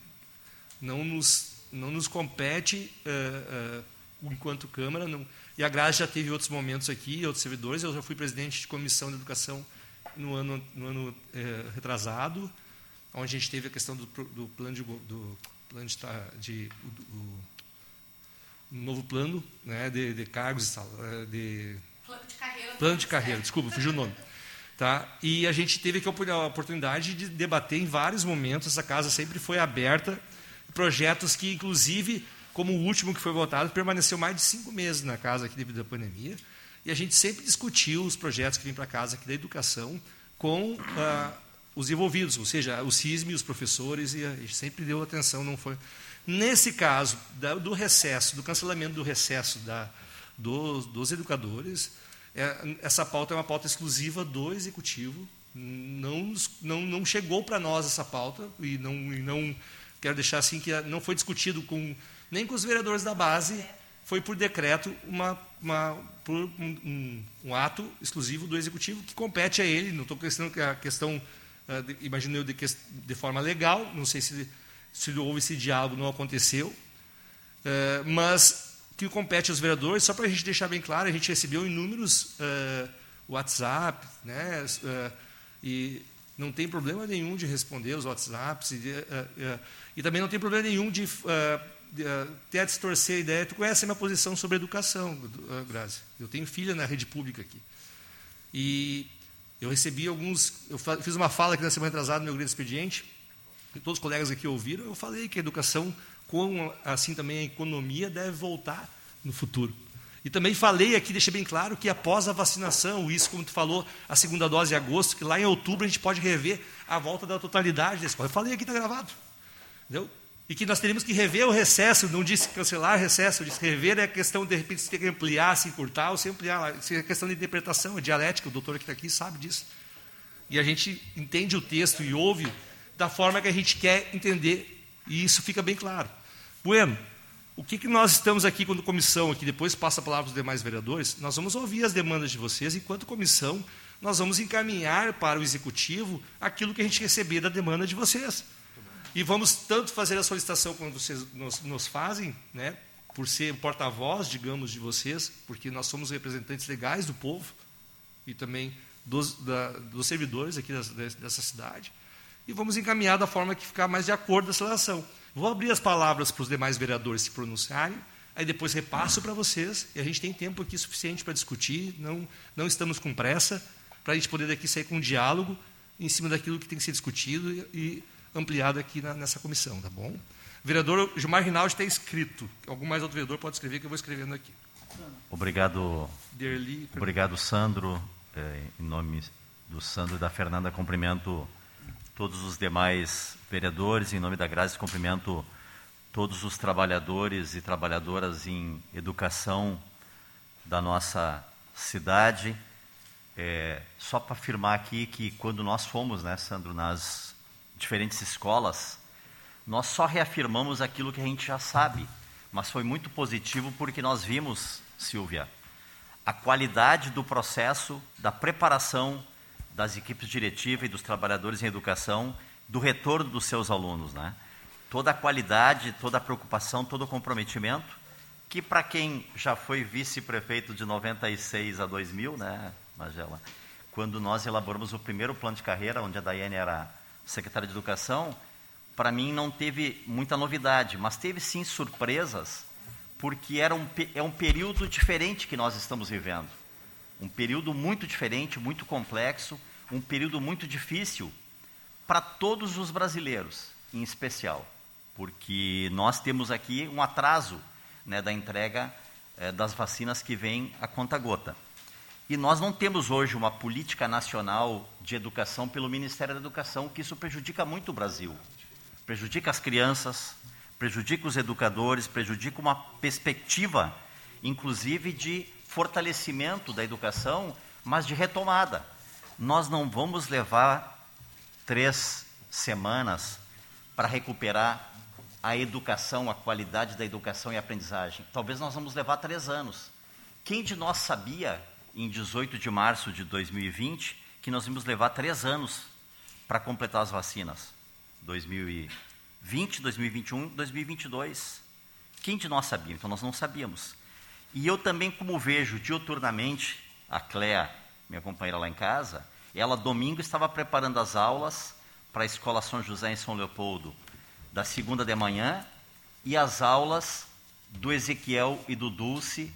não, nos, não nos compete uh, uh, enquanto Câmara, não, e a Graça já teve outros momentos aqui, outros servidores, eu já fui presidente de comissão de educação no ano, no ano é, retrasado, onde a gente teve a questão do, do plano de, do plano de, de do novo plano né, de, de cargos eh, de plano de carreira, plano de carreira desculpa, fugiu o nome. Tá? E a gente teve a oportunidade de debater em vários momentos, essa casa sempre foi aberta, projetos que, inclusive, como o último que foi votado, permaneceu mais de cinco meses na casa aqui devido à pandemia. E a gente sempre discutiu os projetos que vêm para casa aqui da educação com ah, os envolvidos, ou seja, o CISM, os professores, e a gente sempre deu atenção, não foi. Nesse caso da, do recesso, do cancelamento do recesso da, dos, dos educadores, é, essa pauta é uma pauta exclusiva do executivo. Não, não, não chegou para nós essa pauta e não, e não quero deixar assim que não foi discutido com nem com os vereadores da base, foi por decreto uma, uma por um, um, ato exclusivo do executivo que compete a ele. Não estou questionando que a questão, uh, imagino eu, de, de, forma legal, não sei se, se houve esse diálogo, não aconteceu, uh, mas que compete aos vereadores, só para a gente deixar bem claro, a gente recebeu inúmeros uh, WhatsApp, né, e não tem problema nenhum de responder os WhatsApps, e, e também não tem problema nenhum de até a distorcer a ideia. Tu conhece a minha posição sobre educação, ah, Grazi. Eu tenho filha na rede pública aqui. E eu recebi alguns. Eu fiz uma fala aqui na semana atrasada no meu grande expediente, que todos os colegas aqui ouviram. Eu falei que a educação, como assim também a economia, deve voltar no futuro. E também falei aqui, deixei bem claro, que após a vacinação, isso, como tu falou, a segunda dose em agosto, que lá em outubro a gente pode rever a volta da totalidade da escola. Eu falei aqui, está gravado. Entendeu? E que nós teríamos que rever o recesso, não disse cancelar recesso, disse rever é questão, de repente, se ampliar, se encurtar ou se ampliar. Isso é questão de interpretação, é dialética, o doutor que está aqui sabe disso. E a gente entende o texto e ouve da forma que a gente quer entender, e isso fica bem claro. Bueno, o que, que nós estamos aqui quando comissão, aqui depois passa a palavra para os demais vereadores, nós vamos ouvir as demandas de vocês, enquanto comissão, nós vamos encaminhar para o executivo aquilo que a gente receber da demanda de vocês. E vamos tanto fazer a solicitação quando vocês nos, nos fazem, né, por ser porta-voz, digamos, de vocês, porque nós somos representantes legais do povo e também dos, da, dos servidores aqui dessa, dessa cidade. E vamos encaminhar da forma que ficar mais de acordo dessa relação. Vou abrir as palavras para os demais vereadores se pronunciarem, aí depois repasso para vocês, e a gente tem tempo aqui suficiente para discutir, não, não estamos com pressa, para a gente poder daqui sair com um diálogo em cima daquilo que tem que ser discutido e, e ampliado aqui na, nessa comissão, tá bom? vereador Gilmar Rinaldi está escrito. Algum mais outro vereador pode escrever que eu vou escrevendo aqui. Obrigado. Derli, obrigado, Sandro. É, em nome do Sandro e da Fernanda, cumprimento todos os demais vereadores. Em nome da Graça, cumprimento todos os trabalhadores e trabalhadoras em educação da nossa cidade. É, só para afirmar aqui que quando nós fomos, né, Sandro, nas diferentes escolas, nós só reafirmamos aquilo que a gente já sabe. Mas foi muito positivo porque nós vimos, Silvia, a qualidade do processo, da preparação das equipes diretivas e dos trabalhadores em educação, do retorno dos seus alunos. Né? Toda a qualidade, toda a preocupação, todo o comprometimento, que para quem já foi vice-prefeito de 96 a 2000, né, Magela, quando nós elaboramos o primeiro plano de carreira, onde a Daiane era secretário de Educação, para mim não teve muita novidade, mas teve sim surpresas, porque era um, é um período diferente que nós estamos vivendo. Um período muito diferente, muito complexo, um período muito difícil para todos os brasileiros, em especial, porque nós temos aqui um atraso né, da entrega é, das vacinas que vem a conta gota. E nós não temos hoje uma política nacional de educação pelo Ministério da Educação, que isso prejudica muito o Brasil. Prejudica as crianças, prejudica os educadores, prejudica uma perspectiva, inclusive, de fortalecimento da educação, mas de retomada. Nós não vamos levar três semanas para recuperar a educação, a qualidade da educação e aprendizagem. Talvez nós vamos levar três anos. Quem de nós sabia em 18 de março de 2020 que nós vamos levar três anos para completar as vacinas. 2020, 2021, 2022. Quem de nós sabia? Então nós não sabíamos. E eu também, como vejo diuturnamente, a Cléa, minha companheira lá em casa, ela domingo estava preparando as aulas para a Escola São José em São Leopoldo, da segunda de manhã, e as aulas do Ezequiel e do Dulce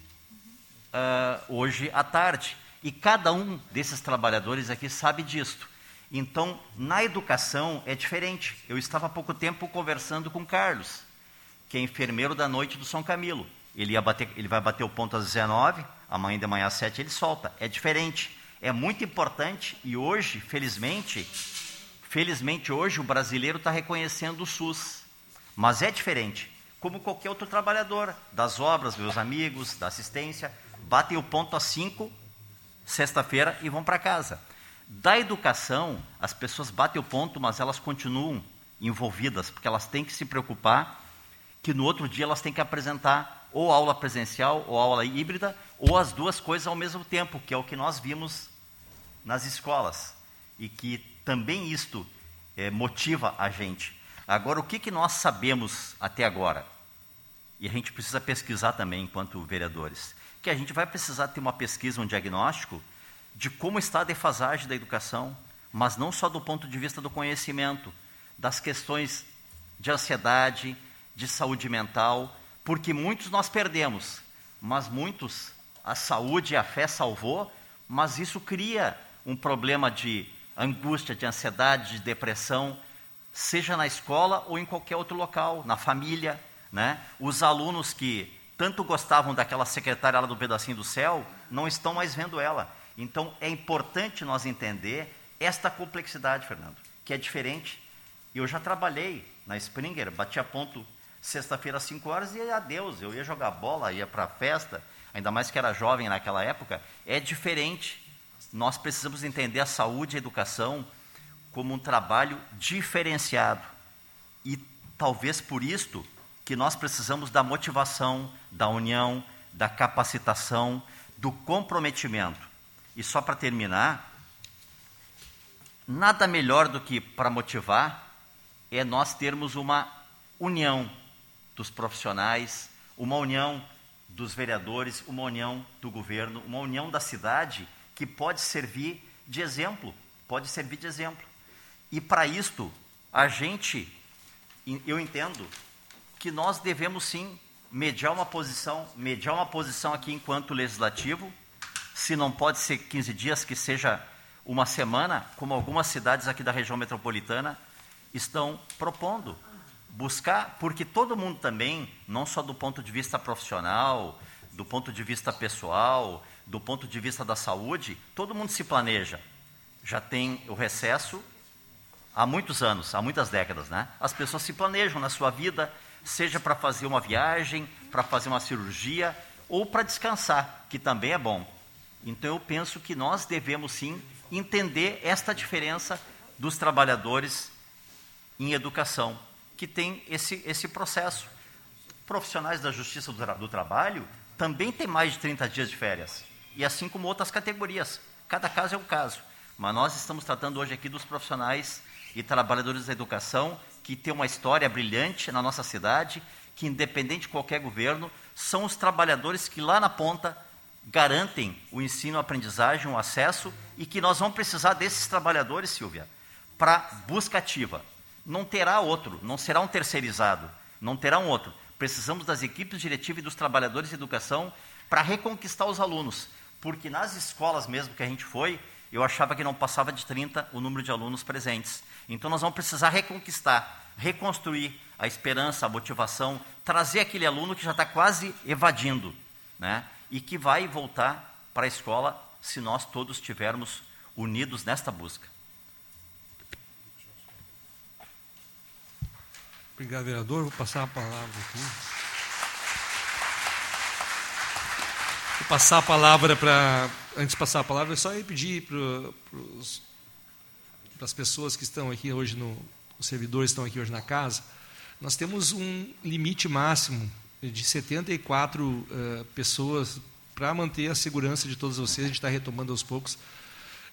uh, hoje à tarde. E cada um desses trabalhadores aqui sabe disto. Então, na educação é diferente. Eu estava há pouco tempo conversando com Carlos. que é enfermeiro da noite do São Camilo. Ele, bater, ele vai bater o ponto às 19, amanhã de manhã às 7 ele solta. É diferente. É muito importante e hoje, felizmente, felizmente hoje o brasileiro está reconhecendo o SUS. Mas é diferente. Como qualquer outro trabalhador, das obras, meus amigos, da assistência, batem o ponto às 5, sexta-feira, e vão para casa. Da educação, as pessoas batem o ponto, mas elas continuam envolvidas, porque elas têm que se preocupar que no outro dia elas têm que apresentar ou aula presencial ou aula híbrida, ou as duas coisas ao mesmo tempo, que é o que nós vimos nas escolas. E que também isto é, motiva a gente. Agora, o que, que nós sabemos até agora? E a gente precisa pesquisar também, enquanto vereadores. Que a gente vai precisar ter uma pesquisa, um diagnóstico de como está a defasagem da educação, mas não só do ponto de vista do conhecimento, das questões de ansiedade, de saúde mental, porque muitos nós perdemos, mas muitos a saúde e a fé salvou, mas isso cria um problema de angústia, de ansiedade, de depressão, seja na escola ou em qualquer outro local, na família, né? Os alunos que tanto gostavam daquela secretária lá do pedacinho do céu, não estão mais vendo ela. Então, é importante nós entender esta complexidade, Fernando, que é diferente. Eu já trabalhei na Springer, batia ponto sexta-feira às 5 horas e adeus. Eu ia jogar bola, ia para a festa, ainda mais que era jovem naquela época. É diferente. Nós precisamos entender a saúde e a educação como um trabalho diferenciado. E talvez por isto que nós precisamos da motivação, da união, da capacitação, do comprometimento. E só para terminar, nada melhor do que para motivar é nós termos uma união dos profissionais, uma união dos vereadores, uma união do governo, uma união da cidade que pode servir de exemplo, pode servir de exemplo. E para isto, a gente, eu entendo que nós devemos sim mediar uma posição, mediar uma posição aqui enquanto legislativo, se não pode ser 15 dias, que seja uma semana, como algumas cidades aqui da região metropolitana estão propondo. Buscar, porque todo mundo também, não só do ponto de vista profissional, do ponto de vista pessoal, do ponto de vista da saúde, todo mundo se planeja. Já tem o recesso há muitos anos, há muitas décadas, né? As pessoas se planejam na sua vida, seja para fazer uma viagem, para fazer uma cirurgia ou para descansar, que também é bom. Então eu penso que nós devemos sim entender esta diferença dos trabalhadores em educação, que tem esse, esse processo. Profissionais da justiça do, do trabalho também têm mais de 30 dias de férias, e assim como outras categorias. Cada caso é um caso. Mas nós estamos tratando hoje aqui dos profissionais e trabalhadores da educação que têm uma história brilhante na nossa cidade, que independente de qualquer governo, são os trabalhadores que lá na ponta garantem o ensino, a aprendizagem, o acesso e que nós vamos precisar desses trabalhadores, Silvia, para busca ativa. Não terá outro, não será um terceirizado, não terá um outro. Precisamos das equipes diretivas e dos trabalhadores de educação para reconquistar os alunos, porque nas escolas mesmo que a gente foi, eu achava que não passava de 30 o número de alunos presentes. Então nós vamos precisar reconquistar, reconstruir a esperança, a motivação, trazer aquele aluno que já está quase evadindo, né? e que vai voltar para a escola se nós todos estivermos unidos nesta busca. Obrigado, vereador. Vou passar a palavra aqui. Vou passar a palavra para. Antes de passar a palavra, é só pedir para as pessoas que estão aqui hoje, no, os servidores estão aqui hoje na casa, nós temos um limite máximo de 74 uh, pessoas para manter a segurança de todos vocês. A gente está retomando aos poucos.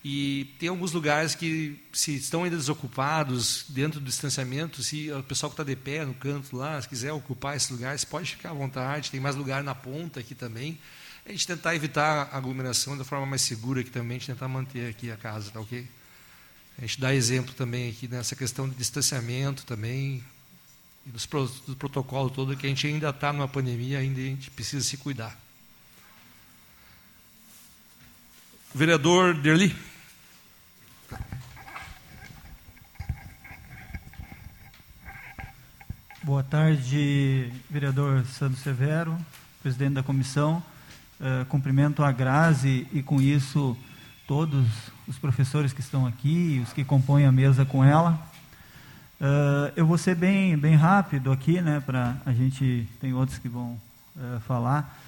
E tem alguns lugares que, se estão ainda desocupados, dentro do distanciamento, se o pessoal que está de pé no canto lá, se quiser ocupar esses lugares, pode ficar à vontade. Tem mais lugar na ponta aqui também. A gente tentar evitar a aglomeração da forma mais segura aqui também, a gente tentar manter aqui a casa, tá ok? A gente dá exemplo também aqui nessa questão de distanciamento também, e dos, do protocolo todo, que a gente ainda está numa pandemia, ainda a gente precisa se cuidar. Vereador Derli. Boa tarde, vereador Sandro Severo, presidente da comissão. Uh, cumprimento a Grazi e, com isso, todos os professores que estão aqui, os que compõem a mesa com ela. Uh, eu vou ser bem, bem rápido aqui, né, para a gente, tem outros que vão uh, falar.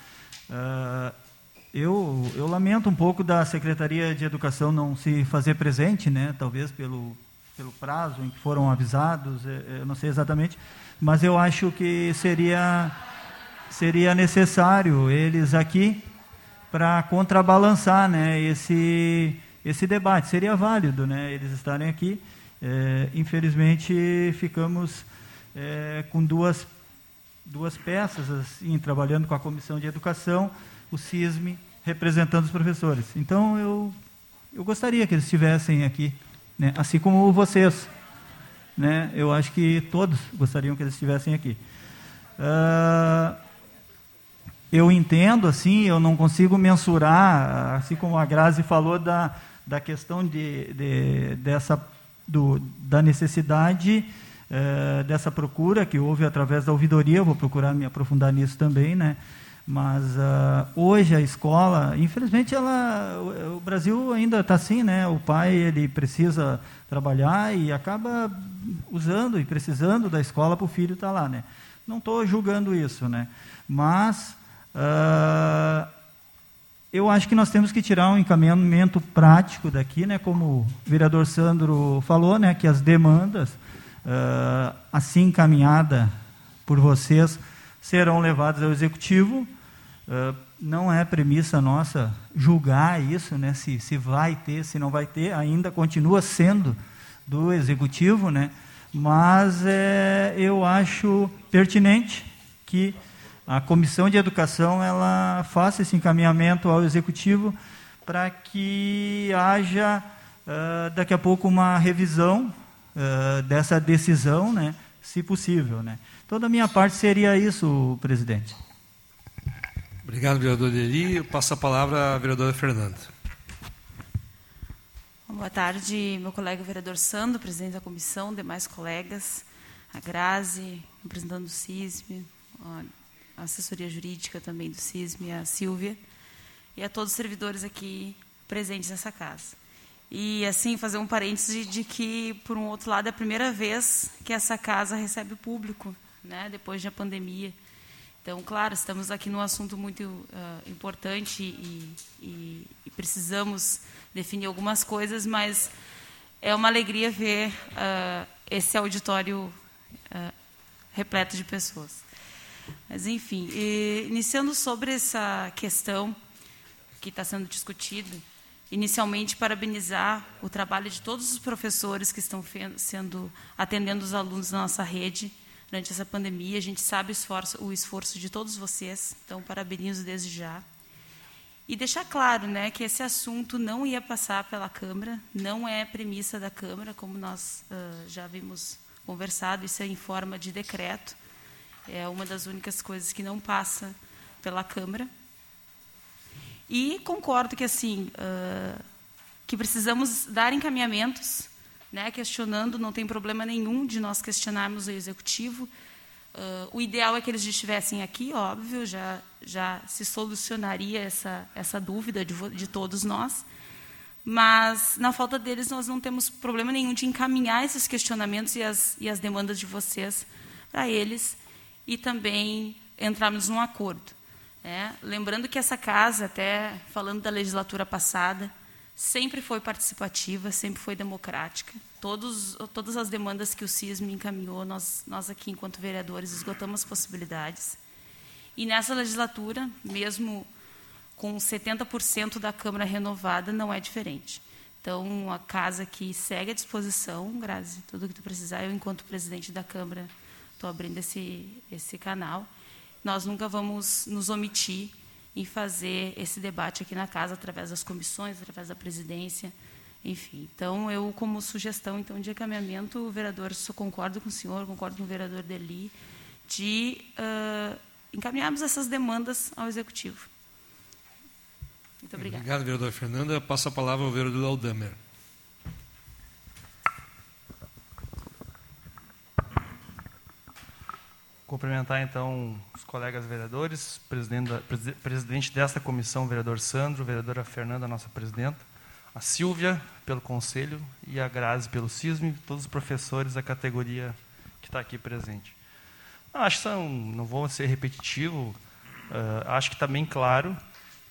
eu, eu lamento um pouco da Secretaria de Educação não se fazer presente, né, talvez pelo, pelo prazo em que foram avisados, eu não sei exatamente, mas eu acho que seria, seria necessário eles aqui para contrabalançar né, esse, esse debate. Seria válido né, eles estarem aqui. É, infelizmente, ficamos é, com duas, duas peças, assim, trabalhando com a Comissão de Educação, o CISME representando os professores. Então, eu, eu gostaria que eles estivessem aqui, né, assim como vocês né? Eu acho que todos gostariam que eles estivessem aqui. Uh, eu entendo, assim, eu não consigo mensurar, assim como a Grazi falou da, da questão de, de dessa, do, da necessidade uh, dessa procura que houve através da ouvidoria, eu vou procurar me aprofundar nisso também, né? Mas uh, hoje a escola, infelizmente, ela, o, o Brasil ainda está assim, né? O pai ele precisa trabalhar e acaba usando e precisando da escola para o filho estar tá lá, né? Não estou julgando isso, né? Mas uh, eu acho que nós temos que tirar um encaminhamento prático daqui, né? Como o vereador Sandro falou, né? Que as demandas uh, assim encaminhada por vocês serão levadas ao executivo Uh, não é premissa nossa julgar isso, né, se, se vai ter, se não vai ter, ainda continua sendo do executivo, né, mas é, eu acho pertinente que a comissão de educação ela faça esse encaminhamento ao executivo para que haja uh, daqui a pouco uma revisão uh, dessa decisão, né, se possível, né. Então, da minha parte seria isso, presidente. Obrigado, vereador Deli. Eu passo a palavra à vereadora Fernanda. Boa tarde, meu colega vereador Sandro, presidente da comissão, demais colegas, a Grazi, representando o CISM, a assessoria jurídica também do CISM, a Silvia, e a todos os servidores aqui presentes nessa casa. E, assim, fazer um parêntese de, de que, por um outro lado, é a primeira vez que essa casa recebe público, né, depois da pandemia. Então, claro, estamos aqui num assunto muito uh, importante e, e, e, precisamos definir algumas coisas, mas é uma alegria ver uh, esse auditório uh, repleto de pessoas. Mas, enfim, iniciando sobre essa questão que está sendo discutida, inicialmente parabenizar o trabalho de todos os professores que estão sendo atendendo os alunos da nossa rede durante essa pandemia. A gente sabe o esforço, o esforço de todos vocês, então parabenizo desde já. E deixar claro né, que esse assunto não ia passar pela Câmara, não é premissa da Câmara, como nós uh, já vimos conversado, isso é em forma de decreto. É uma das únicas coisas que não passa pela Câmara. E concordo que assim uh, que precisamos dar encaminhamentos né, questionando, não tem problema nenhum de nós questionarmos o executivo. Uh, o ideal é que eles estivessem aqui, óbvio, já, já se solucionaria essa, essa dúvida de, de todos nós. Mas, na falta deles, nós não temos problema nenhum de encaminhar esses questionamentos e as, e as demandas de vocês para eles e também entrarmos num acordo. Né? Lembrando que essa casa, até falando da legislatura passada, sempre foi participativa, sempre foi democrática. Todos, todas as demandas que o CISM encaminhou, nós, nós aqui, enquanto vereadores, esgotamos possibilidades. E nessa legislatura, mesmo com 70% da Câmara renovada, não é diferente. Então, a casa aqui segue à disposição, Grazi, tudo o que tu precisar. Eu, enquanto presidente da Câmara, estou abrindo esse, esse canal. Nós nunca vamos nos omitir em fazer esse debate aqui na casa através das comissões, através da presidência, enfim. Então, eu como sugestão então de encaminhamento, vereador, concordo com o senhor, concordo com o vereador Deli, de uh, encaminharmos essas demandas ao executivo. Muito obrigada. Obrigado, vereador Fernanda. Passo a palavra ao vereador Aldamer. Cumprimentar então os colegas vereadores, presidente, da, presidente desta comissão, vereador Sandro, vereadora Fernanda, nossa presidenta, a Silvia pelo conselho e a Grazi pelo CISM, todos os professores da categoria que está aqui presente. Acho que são, não vou ser repetitivo, uh, acho que está bem claro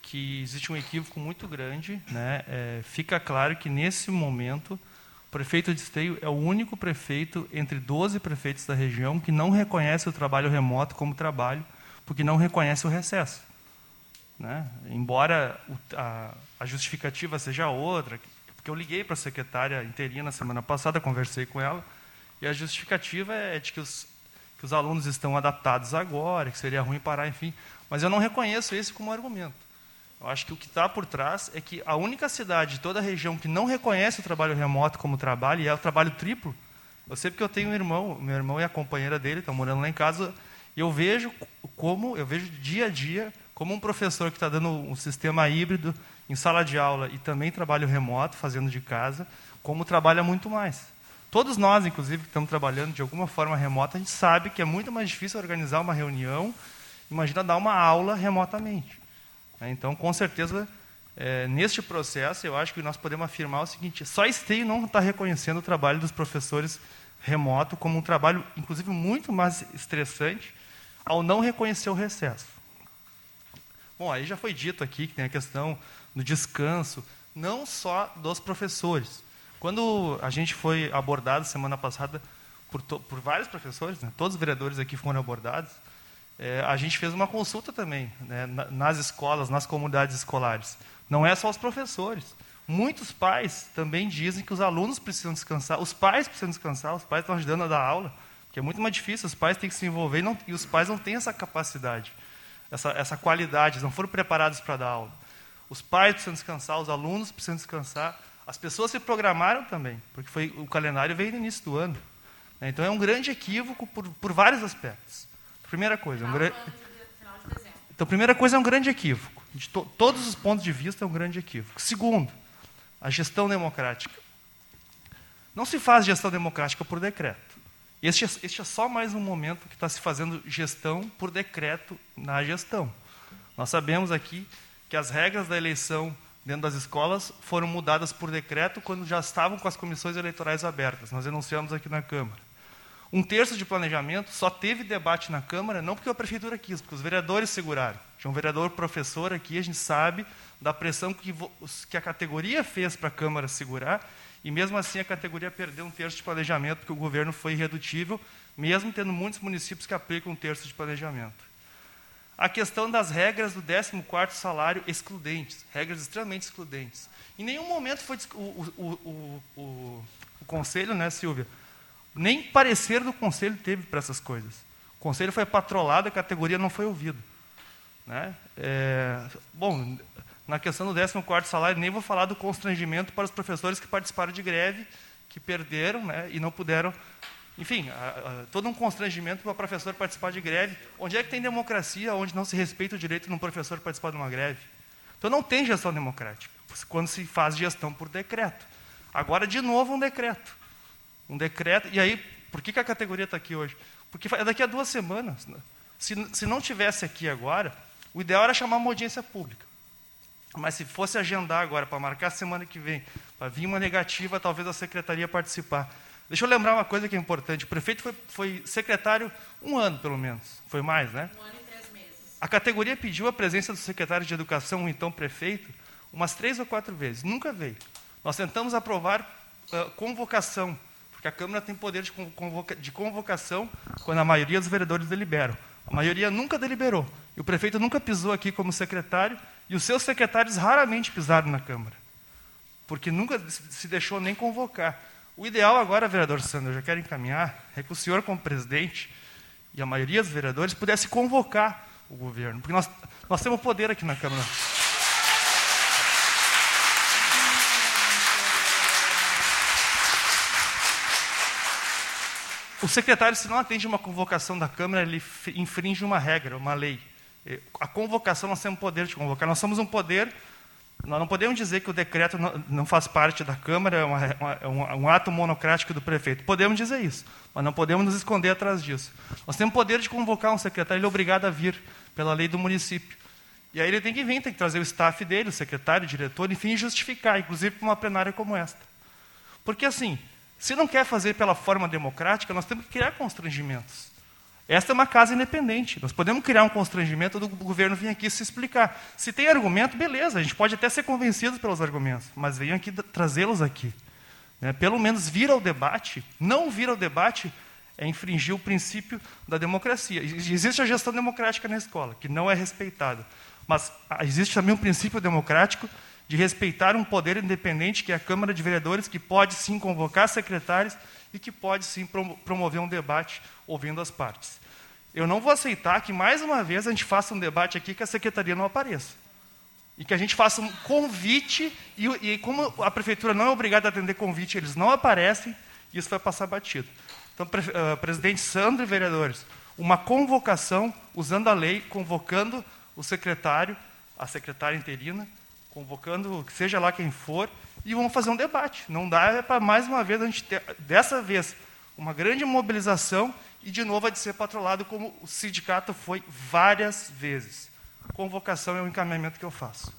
que existe um equívoco muito grande. Né? É, fica claro que, nesse momento, o prefeito de Esteio é o único prefeito entre 12 prefeitos da região que não reconhece o trabalho remoto como trabalho, porque não reconhece o recesso. Né? Embora a, justificativa seja outra, porque eu liguei para a secretária interina na semana passada, conversei com ela, e a justificativa é de que os, que os alunos estão adaptados agora, que seria ruim parar, enfim. Mas eu não reconheço esse como argumento. Eu acho que o que está por trás é que a única cidade de toda a região que não reconhece o trabalho remoto como trabalho, e é o trabalho triplo, eu sei porque eu tenho um irmão, meu irmão e a companheira dele estão morando lá em casa, e eu vejo como, eu vejo dia a dia, como um professor que está dando um sistema híbrido em sala de aula e também trabalho remoto, fazendo de casa, como trabalha muito mais. Todos nós, inclusive, que estamos trabalhando de alguma forma remota, a gente sabe que é muito mais difícil organizar uma reunião, imagina dar uma aula remotamente. Né? Então, com certeza, é, neste processo, eu acho que nós podemos afirmar o seguinte: só Esteio não está reconhecendo o trabalho dos professores remoto como um trabalho, inclusive, muito mais estressante, ao não reconhecer o recesso. Bom, aí já foi dito aqui que tem a questão do descanso, não só dos professores. Quando a gente foi abordado semana passada por, por vários professores, né, todos os vereadores aqui foram abordados, é, a gente fez uma consulta também né, nas escolas, nas comunidades escolares. Não é só os professores. Muitos pais também dizem que os alunos precisam descansar, os pais precisam descansar, os pais estão ajudando a dar aula, que é muito mais difícil, os pais têm que se envolver e, não, e os pais não têm essa capacidade essa, essa qualidade, não foram preparados para dar aula. Os pais precisam descansar, os alunos precisam descansar, as pessoas se programaram também, porque foi, o calendário veio no início do ano. Né? Então é um grande equívoco por, por vários aspectos. Primeira coisa, um então primeira coisa é um grande equívoco. De to todos os pontos de vista é um grande equívoco. Segundo, a gestão democrática. Não se faz gestão democrática por decreto. Este, este é só mais um momento que está se fazendo gestão por decreto na gestão. Nós sabemos aqui que as regras da eleição dentro das escolas foram mudadas por decreto quando já estavam com as comissões eleitorais abertas. Nós denunciamos aqui na Câmara. Um terço de planejamento só teve debate na Câmara, não porque a Prefeitura quis, porque os vereadores seguraram. Tinha um vereador professor aqui, a gente sabe da pressão que, que a categoria fez para a Câmara segurar, e mesmo assim a categoria perdeu um terço de planejamento, porque o governo foi irredutível, mesmo tendo muitos municípios que aplicam um terço de planejamento. A questão das regras do 14º salário excludentes, regras extremamente excludentes. Em nenhum momento foi o, o, o, o conselho, né, Silvia? Nem parecer do conselho teve para essas coisas. O conselho foi patrolado, a categoria não foi ouvida. Né? É, bom, na questão do 14º salário, nem vou falar do constrangimento para os professores que participaram de greve, que perderam né, e não puderam... Enfim, a, a, todo um constrangimento para o professor participar de greve. Onde é que tem democracia onde não se respeita o direito de um professor participar de uma greve? Então não tem gestão democrática, quando se faz gestão por decreto. Agora, de novo, um decreto. Um decreto. E aí, por que, que a categoria está aqui hoje? Porque é daqui a duas semanas. Né? Se, se não tivesse aqui agora, o ideal era chamar uma audiência pública. Mas se fosse agendar agora para marcar a semana que vem, para vir uma negativa, talvez a secretaria participar. Deixa eu lembrar uma coisa que é importante. O prefeito foi, foi secretário um ano, pelo menos. Foi mais, né? Um ano e três meses. A categoria pediu a presença do secretário de Educação, o então prefeito, umas três ou quatro vezes. Nunca veio. Nós tentamos aprovar uh, convocação, porque a Câmara tem poder de, convoca de convocação quando a maioria dos vereadores deliberam. A maioria nunca deliberou. E o prefeito nunca pisou aqui como secretário, e os seus secretários raramente pisaram na Câmara. Porque nunca se deixou nem convocar. O ideal agora, vereador Sandro, eu já quero encaminhar, é que o senhor, como presidente, e a maioria dos vereadores, pudesse convocar o governo. Porque nós, nós temos poder aqui na Câmara. O secretário, se não atende uma convocação da Câmara, ele infringe uma regra, uma lei. A convocação, nós temos poder de convocar. Nós somos um poder Nós não podemos dizer que o decreto não, faz parte da Câmara, é, uma, é um, um, ato monocrático do prefeito. Podemos dizer isso, mas não podemos nos esconder atrás disso. Nós temos poder de convocar um secretário, ele é obrigado a vir pela lei do município. E aí ele tem que vir, tem que trazer o staff dele, o secretário, o diretor, enfim, justificar, inclusive para uma plenária como esta. Porque assim, se não quer fazer pela forma democrática, nós temos que criar constrangimentos. Esta é uma casa independente. Nós podemos criar um constrangimento do governo vir aqui se explicar. Se tem argumento, beleza, a gente pode até ser convencido pelos argumentos, mas venham aqui trazê-los aqui. Né? Pelo menos vir ao debate. Não vir ao debate é infringir o princípio da democracia. Existe a gestão democrática na escola, que não é respeitada. Mas ah, existe também um princípio democrático de respeitar um poder independente, que é a Câmara de Vereadores, que pode sim convocar secretários e que pode sim promover um debate ouvindo as partes. Eu não vou aceitar que mais uma vez a gente faça um debate aqui que a secretaria não apareça. E que a gente faça um convite, e, e como a prefeitura não é obrigada a atender convite, eles não aparecem, isso vai passar batido. Então, pre, uh, presidente Sandro e vereadores, uma convocação, usando a lei, convocando o secretário, a secretária interina, convocando seja lá quem for, e vamos fazer um debate. Não dá é para mais uma vez a gente ter, dessa vez, uma grande mobilização e de novo a de ser patrolado como o sindicato foi várias vezes. Convocação é o encaminhamento que eu faço.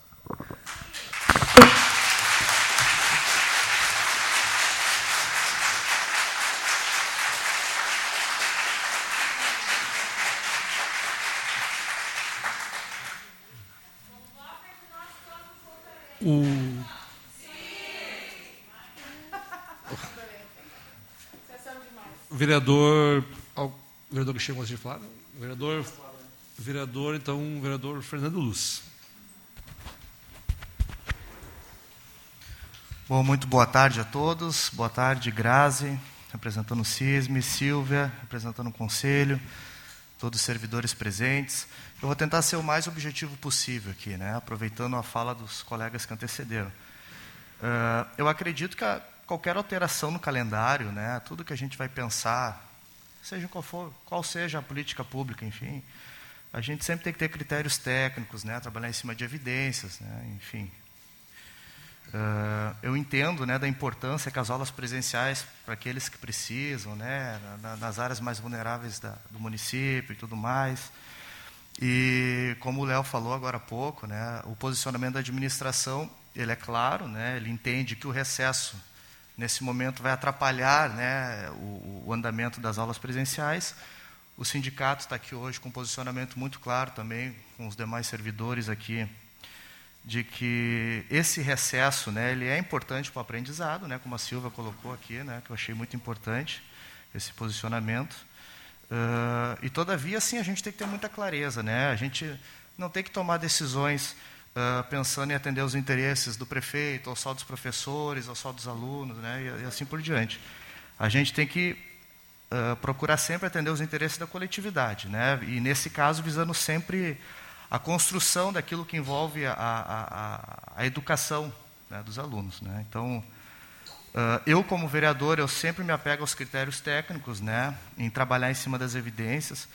Vereador. O vereador que chegou de falar? Vereador. Vereador, então, vereador Fernando Luz. Bom, muito boa tarde a todos. Boa tarde, Grazi, representando o CISME, Silvia, representando o Conselho, todos os servidores presentes. Eu vou tentar ser o mais objetivo possível aqui, né? aproveitando a fala dos colegas que antecederam. Uh, eu acredito que a, qualquer alteração no calendário, né, tudo que a gente vai pensar, seja qual for, qual seja a política pública, enfim, a gente sempre tem que ter critérios técnicos, né, trabalhar em cima de evidências, né, enfim. Uh, eu entendo né, da importância que as aulas presenciais para aqueles que precisam, né, na, nas áreas mais vulneráveis da, do município e tudo mais. E como o Léo falou agora há pouco, né, o posicionamento da administração ele é claro, né, ele entende que o recesso nesse momento vai atrapalhar né, o, o andamento das aulas presenciais. O sindicato está aqui hoje com um posicionamento muito claro também, com os demais servidores aqui, de que esse recesso né, ele é importante para o aprendizado, né, como a Silva colocou aqui, né, que eu achei muito importante esse posicionamento. Uh, e, todavia, sim, a gente tem que ter muita clareza. Né? A gente não tem que tomar decisões uh, pensando em atender os interesses do prefeito, ou só dos professores, ou só dos alunos, né, e, e assim por diante. A gente tem que uh, procurar sempre atender os interesses da coletividade, né, e nesse caso visando sempre a construção daquilo que envolve a, a, a, a educação né, dos alunos. Né. Então, uh, eu como vereador, eu sempre me apego aos critérios técnicos, né, em trabalhar em cima das evidências,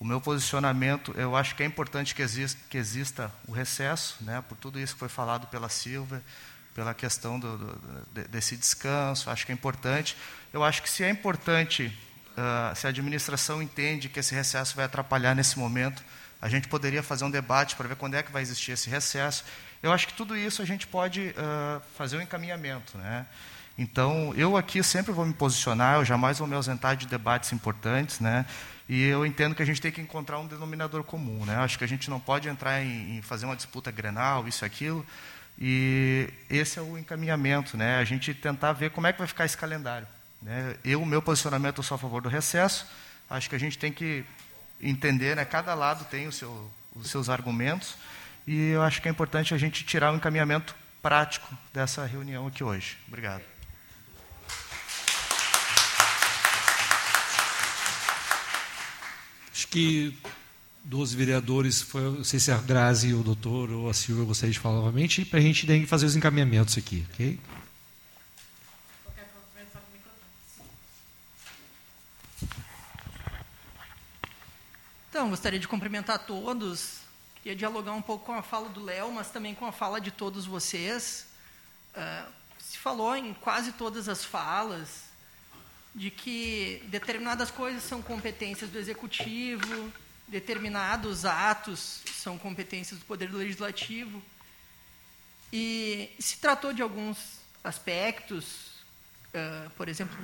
o meu posicionamento, eu acho que é importante que exista, que exista o recesso, né, por tudo isso que foi falado pela Silva, pela questão do, do, desse descanso, acho que é importante. Eu acho que se é importante, uh, se a administração entende que esse recesso vai atrapalhar nesse momento, a gente poderia fazer um debate para ver quando é que vai existir esse recesso. Eu acho que tudo isso a gente pode uh, fazer um encaminhamento. Né? Então, eu aqui sempre vou me posicionar, eu jamais vou me ausentar de debates importantes, né? E eu entendo que a gente tem que encontrar um denominador comum. Né? Acho que a gente não pode entrar em, em fazer uma disputa grenal, isso e aquilo. E esse é o encaminhamento, né? a gente tentar ver como é que vai ficar esse calendário. Né? Eu, meu posicionamento, eu sou a favor do recesso. Acho que a gente tem que entender, né? cada lado tem seu, os seus argumentos. E eu acho que é importante a gente tirar o encaminhamento prático dessa reunião aqui hoje. Obrigado. Que dos vereadores, foi, não sei se a Grazi, o doutor ou a Silvia gostaria de falar novamente, para a gente daí fazer os encaminhamentos aqui, ok? Então, gostaria de cumprimentar todos Queria dialogar um pouco com a fala do Léo, mas também com a fala de todos vocês. Uh, se falou em quase todas as falas de que determinadas coisas são competências do executivo, determinados atos são competências do poder legislativo. E se tratou de alguns aspectos, uh, por exemplo,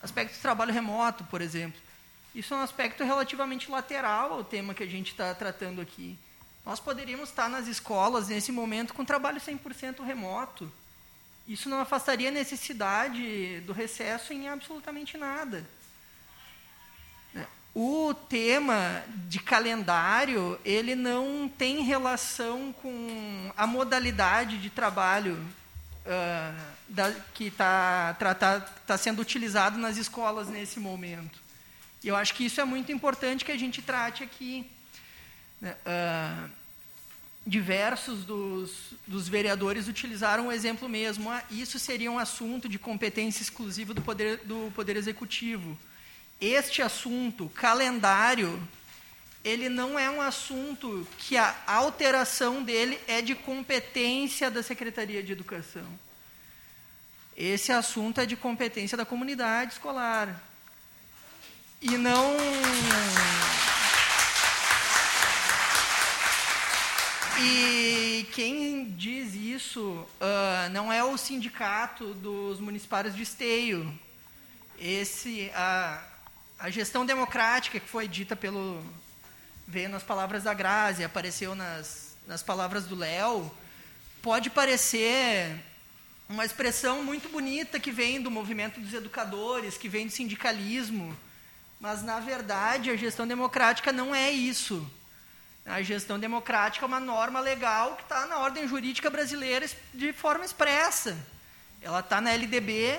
aspectos de trabalho remoto, por exemplo. Isso é um aspecto relativamente lateral ao tema que a gente está tratando aqui. Nós poderíamos estar nas escolas nesse momento com trabalho 100% remoto. Isso não afastaria a necessidade do recesso em absolutamente nada. O tema de calendário, ele não tem relação com a modalidade de trabalho uh, da, que está tá sendo utilizado nas escolas nesse momento. E eu acho que isso é muito importante que a gente trate aqui. Uh, diversos dos, dos, vereadores utilizaram o exemplo mesmo. Ah, isso seria um assunto de competência exclusiva do Poder, do poder Executivo. Este assunto, calendário, ele não é um assunto que a alteração dele é de competência da Secretaria de Educação. Esse assunto é de competência da comunidade escolar. E não E quem diz isso uh, não é o sindicato dos municipários de esteio. Esse, a, a gestão democrática que foi dita pelo. veio nas palavras da Grazi, apareceu nas, nas palavras do Léo, pode parecer uma expressão muito bonita que vem do movimento dos educadores, que vem do sindicalismo, mas, na verdade, a gestão democrática não é isso. A gestão democrática é uma norma legal que está na ordem jurídica brasileira de forma expressa. Ela está na LDB,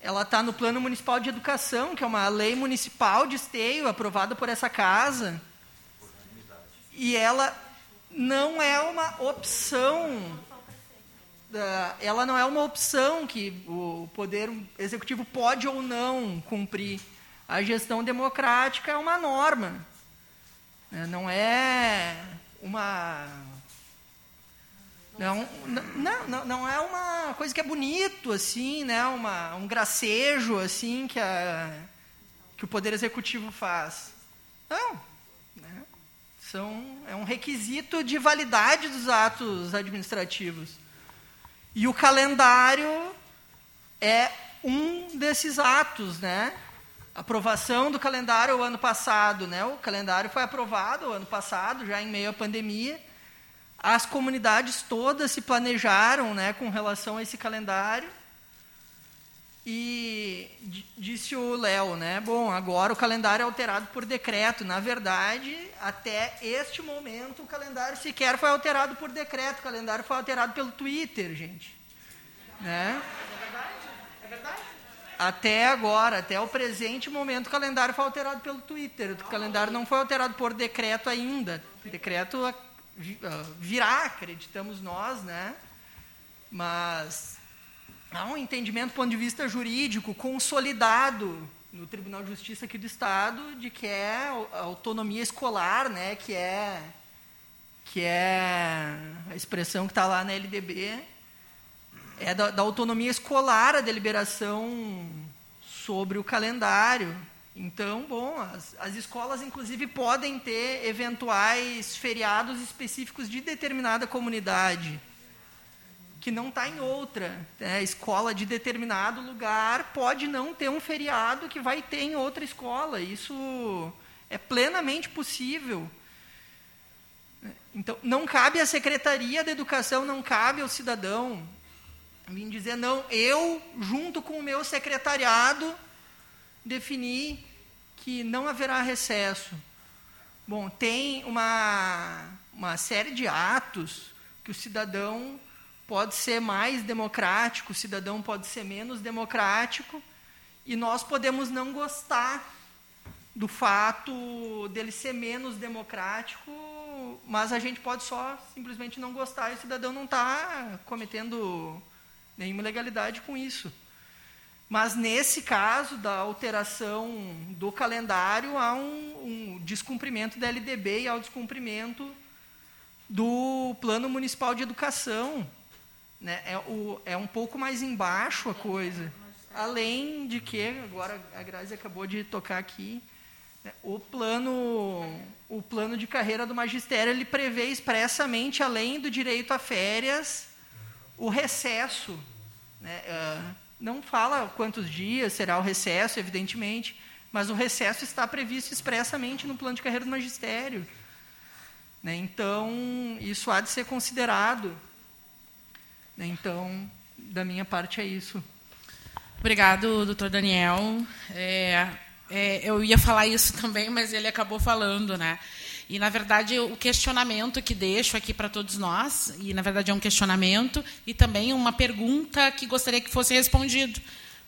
ela está no Plano Municipal de Educação, que é uma lei municipal de esteio aprovada por essa casa. E ela não é uma opção. Ela não é uma opção que o Poder Executivo pode ou não cumprir. A gestão democrática é uma norma. Né? Não é uma. Não, não, não, não é uma coisa que é bonito, assim, né? uma, um gracejo assim que, a, que o Poder Executivo faz. Não. Né? São, é um requisito de validade dos atos administrativos. E o calendário é um desses atos, né? Aprovação do calendário o ano passado, né? O calendário foi aprovado o ano passado, já em meio à pandemia. As comunidades todas se planejaram, né, com relação a esse calendário. E disse o Léo, né? Bom, agora o calendário é alterado por decreto. Na verdade, até este momento, o calendário sequer foi alterado por decreto. O calendário foi alterado pelo Twitter, gente. Né? É verdade? É verdade? Até agora, até o presente momento, o calendário foi alterado pelo Twitter. O calendário não foi alterado por decreto ainda. Decreto ah, ah, virá, acreditamos nós, né? Mas há um entendimento do ponto de vista jurídico consolidado no Tribunal de Justiça aqui do Estado de que é a autonomia escolar, né? Que é que é a expressão que está lá na LDB, é da, da autonomia escolar a deliberação sobre o calendário. Então, bom, as, as, escolas, inclusive, podem ter eventuais feriados específicos de determinada comunidade, que não está em outra. Né? Escola de determinado lugar pode não ter um feriado que vai ter em outra escola. Isso é plenamente possível. Então, não cabe à Secretaria da Educação, não cabe ao cidadão Vim dizer, não, eu, junto com o meu secretariado, defini que não haverá recesso. Bom, tem uma, uma série de atos que o cidadão pode ser mais democrático, o cidadão pode ser menos democrático, e nós podemos não gostar do fato dele ser menos democrático, mas a gente pode só simplesmente não gostar e o cidadão não está cometendo nenhuma ilegalidade com isso. Mas nesse caso da alteração do calendário, há um, um descumprimento da LDB e há o descumprimento do Plano Municipal de Educação. Né? É, o, é um pouco mais embaixo a coisa. Além de que, agora a Grazi acabou de tocar aqui, né, o plano, o plano de carreira do magistério ele prevê expressamente, além do direito a férias, o recesso. Né? Uh, não fala quantos dias será o recesso, evidentemente, mas o recesso está previsto expressamente no plano de carreira do magistério. Né? Então, isso há de ser considerado. Né? Então, da minha parte é isso. Obrigado, doutor Daniel. É, é, eu ia falar isso também, mas ele acabou falando, né? E, na verdade, o questionamento que deixo aqui para todos nós, e, na verdade, é um questionamento e também uma pergunta que gostaria que fosse respondido.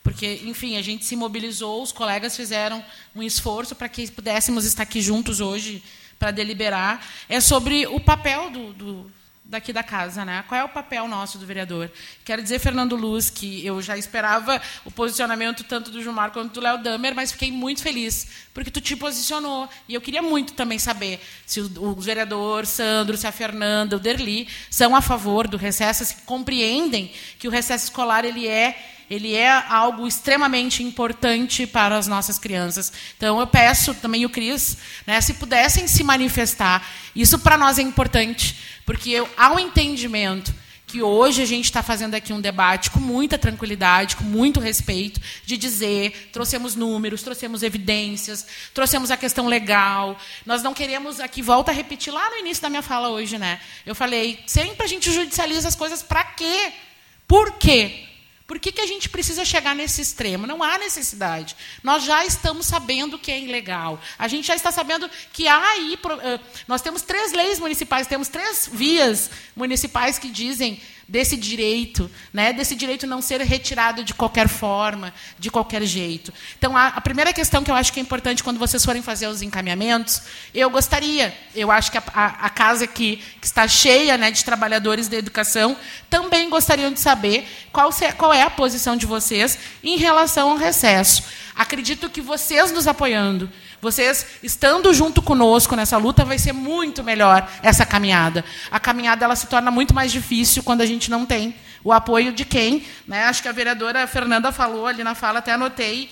Porque, enfim, a gente se mobilizou, os colegas fizeram um esforço para que pudéssemos estar aqui juntos hoje para deliberar. É sobre o papel do, do daqui da casa, né? Qual é o papel nosso do vereador? Quero dizer, Fernando Luz, que eu já esperava o posicionamento tanto do Gilmar quanto do Léo Damer, mas fiquei muito feliz porque tu te posicionou e eu queria muito também saber se o, o vereador Sandro, se a Fernanda, o Derli são a favor do recesso, se compreendem que o recesso escolar ele é ele é algo extremamente importante para as nossas crianças. Então, eu peço também o Cris, né, se pudessem se manifestar. Isso para nós é importante, porque eu, há um entendimento que hoje a gente está fazendo aqui um debate com muita tranquilidade, com muito respeito, de dizer, trouxemos números, trouxemos evidências, trouxemos a questão legal. Nós não queremos aqui, volta a repetir lá no início da minha fala hoje, né? Eu falei, sempre a gente judicializa as coisas para quê? Por quê? Por que, que a gente precisa chegar nesse extremo? Não há necessidade. Nós já estamos sabendo que é ilegal. A gente já está sabendo que há aí. Nós temos três leis municipais, temos três vias municipais que dizem desse direito, né, desse direito não ser retirado de qualquer forma, de qualquer jeito. Então, a, a, primeira questão que eu acho que é importante quando vocês forem fazer os encaminhamentos, eu gostaria, eu acho que a, a, a casa aqui, que está cheia né, de trabalhadores da educação, também gostariam de saber qual, se, qual é a posição de vocês em relação ao recesso. Acredito que vocês nos apoiando, vocês estando junto conosco nessa luta, vai ser muito melhor essa caminhada. A caminhada ela se torna muito mais difícil quando a gente não tem o apoio de quem. Né? Acho que a vereadora Fernanda falou ali na fala, até anotei,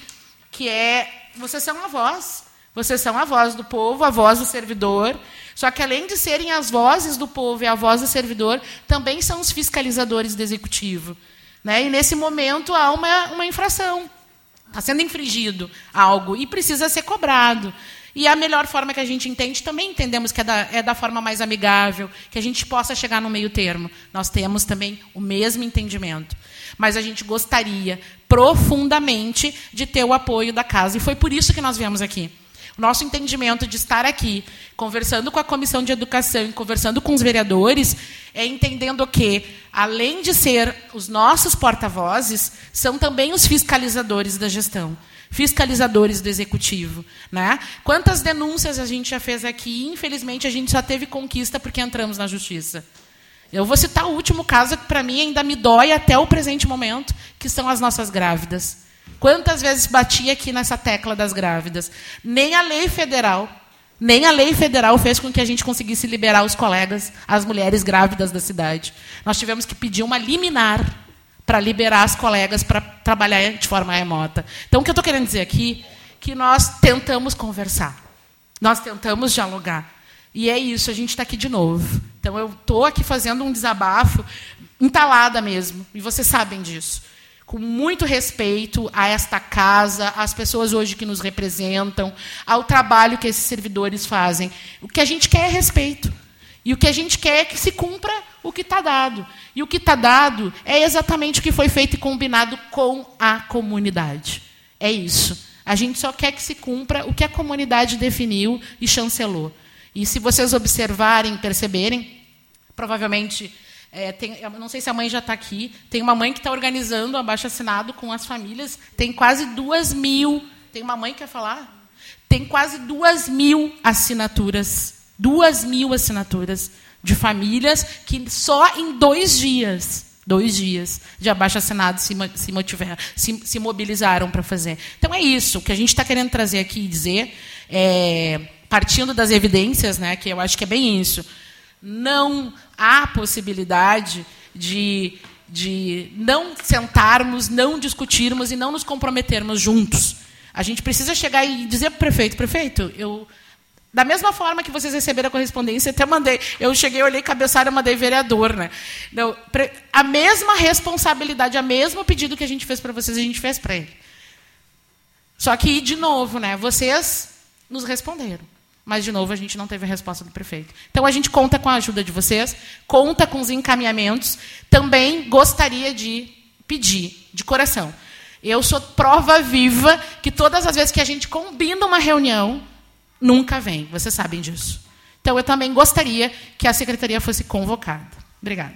que é vocês são a voz. Vocês são a voz do povo, a voz do servidor. Só que, além de serem as vozes do povo e a voz do servidor, também são os fiscalizadores do executivo. Né? E, nesse momento, há uma, uma infração. Está sendo infringido algo e precisa ser cobrado. E a melhor forma que a gente entende, também entendemos que é da, é da forma mais amigável, que a gente possa chegar no meio termo. Nós temos também o mesmo entendimento. Mas a gente gostaria profundamente de ter o apoio da casa. E foi por isso que nós viemos aqui. Nosso entendimento de estar aqui, conversando com a Comissão de Educação e conversando com os vereadores, é entendendo que, além de ser os nossos porta-vozes, são também os fiscalizadores da gestão fiscalizadores do executivo. Né? Quantas denúncias a gente já fez aqui? Infelizmente, a gente só teve conquista porque entramos na justiça. Eu vou citar o último caso que, para mim, ainda me dói até o presente momento, que são as nossas grávidas. Quantas vezes bati aqui nessa tecla das grávidas? Nem a lei federal, nem a lei federal fez com que a gente conseguisse liberar os colegas, as mulheres grávidas da cidade. Nós tivemos que pedir uma liminar para liberar as colegas para trabalhar de forma remota. Então, o que eu estou querendo dizer aqui que nós tentamos conversar, nós tentamos dialogar. E é isso, a gente está aqui de novo. Então, eu estou aqui fazendo um desabafo entalada mesmo, e vocês sabem disso com muito respeito a esta casa, às pessoas hoje que nos representam, ao trabalho que esses servidores fazem. O que a gente quer é respeito. E o que a gente quer é que se cumpra o que está dado. E o que está dado é exatamente o que foi feito e combinado com a comunidade. É isso. A gente só quer que se cumpra o que a comunidade definiu e chancelou. E se vocês observarem, perceberem, provavelmente é, tem, não sei se a mãe já está aqui. Tem uma mãe que está organizando o abaixo assinado com as famílias. Tem quase duas mil. Tem uma mãe que quer falar? Tem quase duas mil assinaturas. Duas mil assinaturas de famílias que só em dois dias, dois dias de abaixo assinado se, se, motiver, se, se mobilizaram para fazer. Então é isso. O que a gente está querendo trazer aqui e dizer, é, partindo das evidências, né, que eu acho que é bem isso não há possibilidade de, de não sentarmos, não discutirmos e não nos comprometermos juntos. A gente precisa chegar e dizer para o prefeito, prefeito, eu da mesma forma que vocês receberam a correspondência, até mandei. Eu cheguei, olhei cabeçalho, mandei vereador, né? Então, a mesma responsabilidade, o mesmo pedido que a gente fez para vocês, a gente fez para ele. Só que, de novo, né? Vocês nos responderam. Mas, de novo, a gente não teve a resposta do prefeito. Então, a gente conta com a ajuda de vocês, conta com os encaminhamentos. Também gostaria de pedir, de coração. Eu sou prova viva que todas as vezes que a gente combina uma reunião, nunca vem. Vocês sabem disso. Então, eu também gostaria que a secretaria fosse convocada. Obrigada.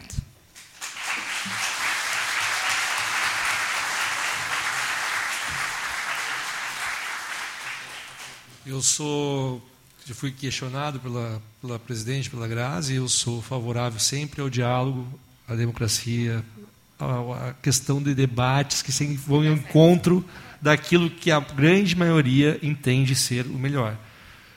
Eu sou, já fui questionado pela, pela presidente, pela Grazi, eu sou favorável sempre ao diálogo, à democracia, à, à questão de debates que sempre vão ao encontro daquilo que a grande maioria entende ser o melhor.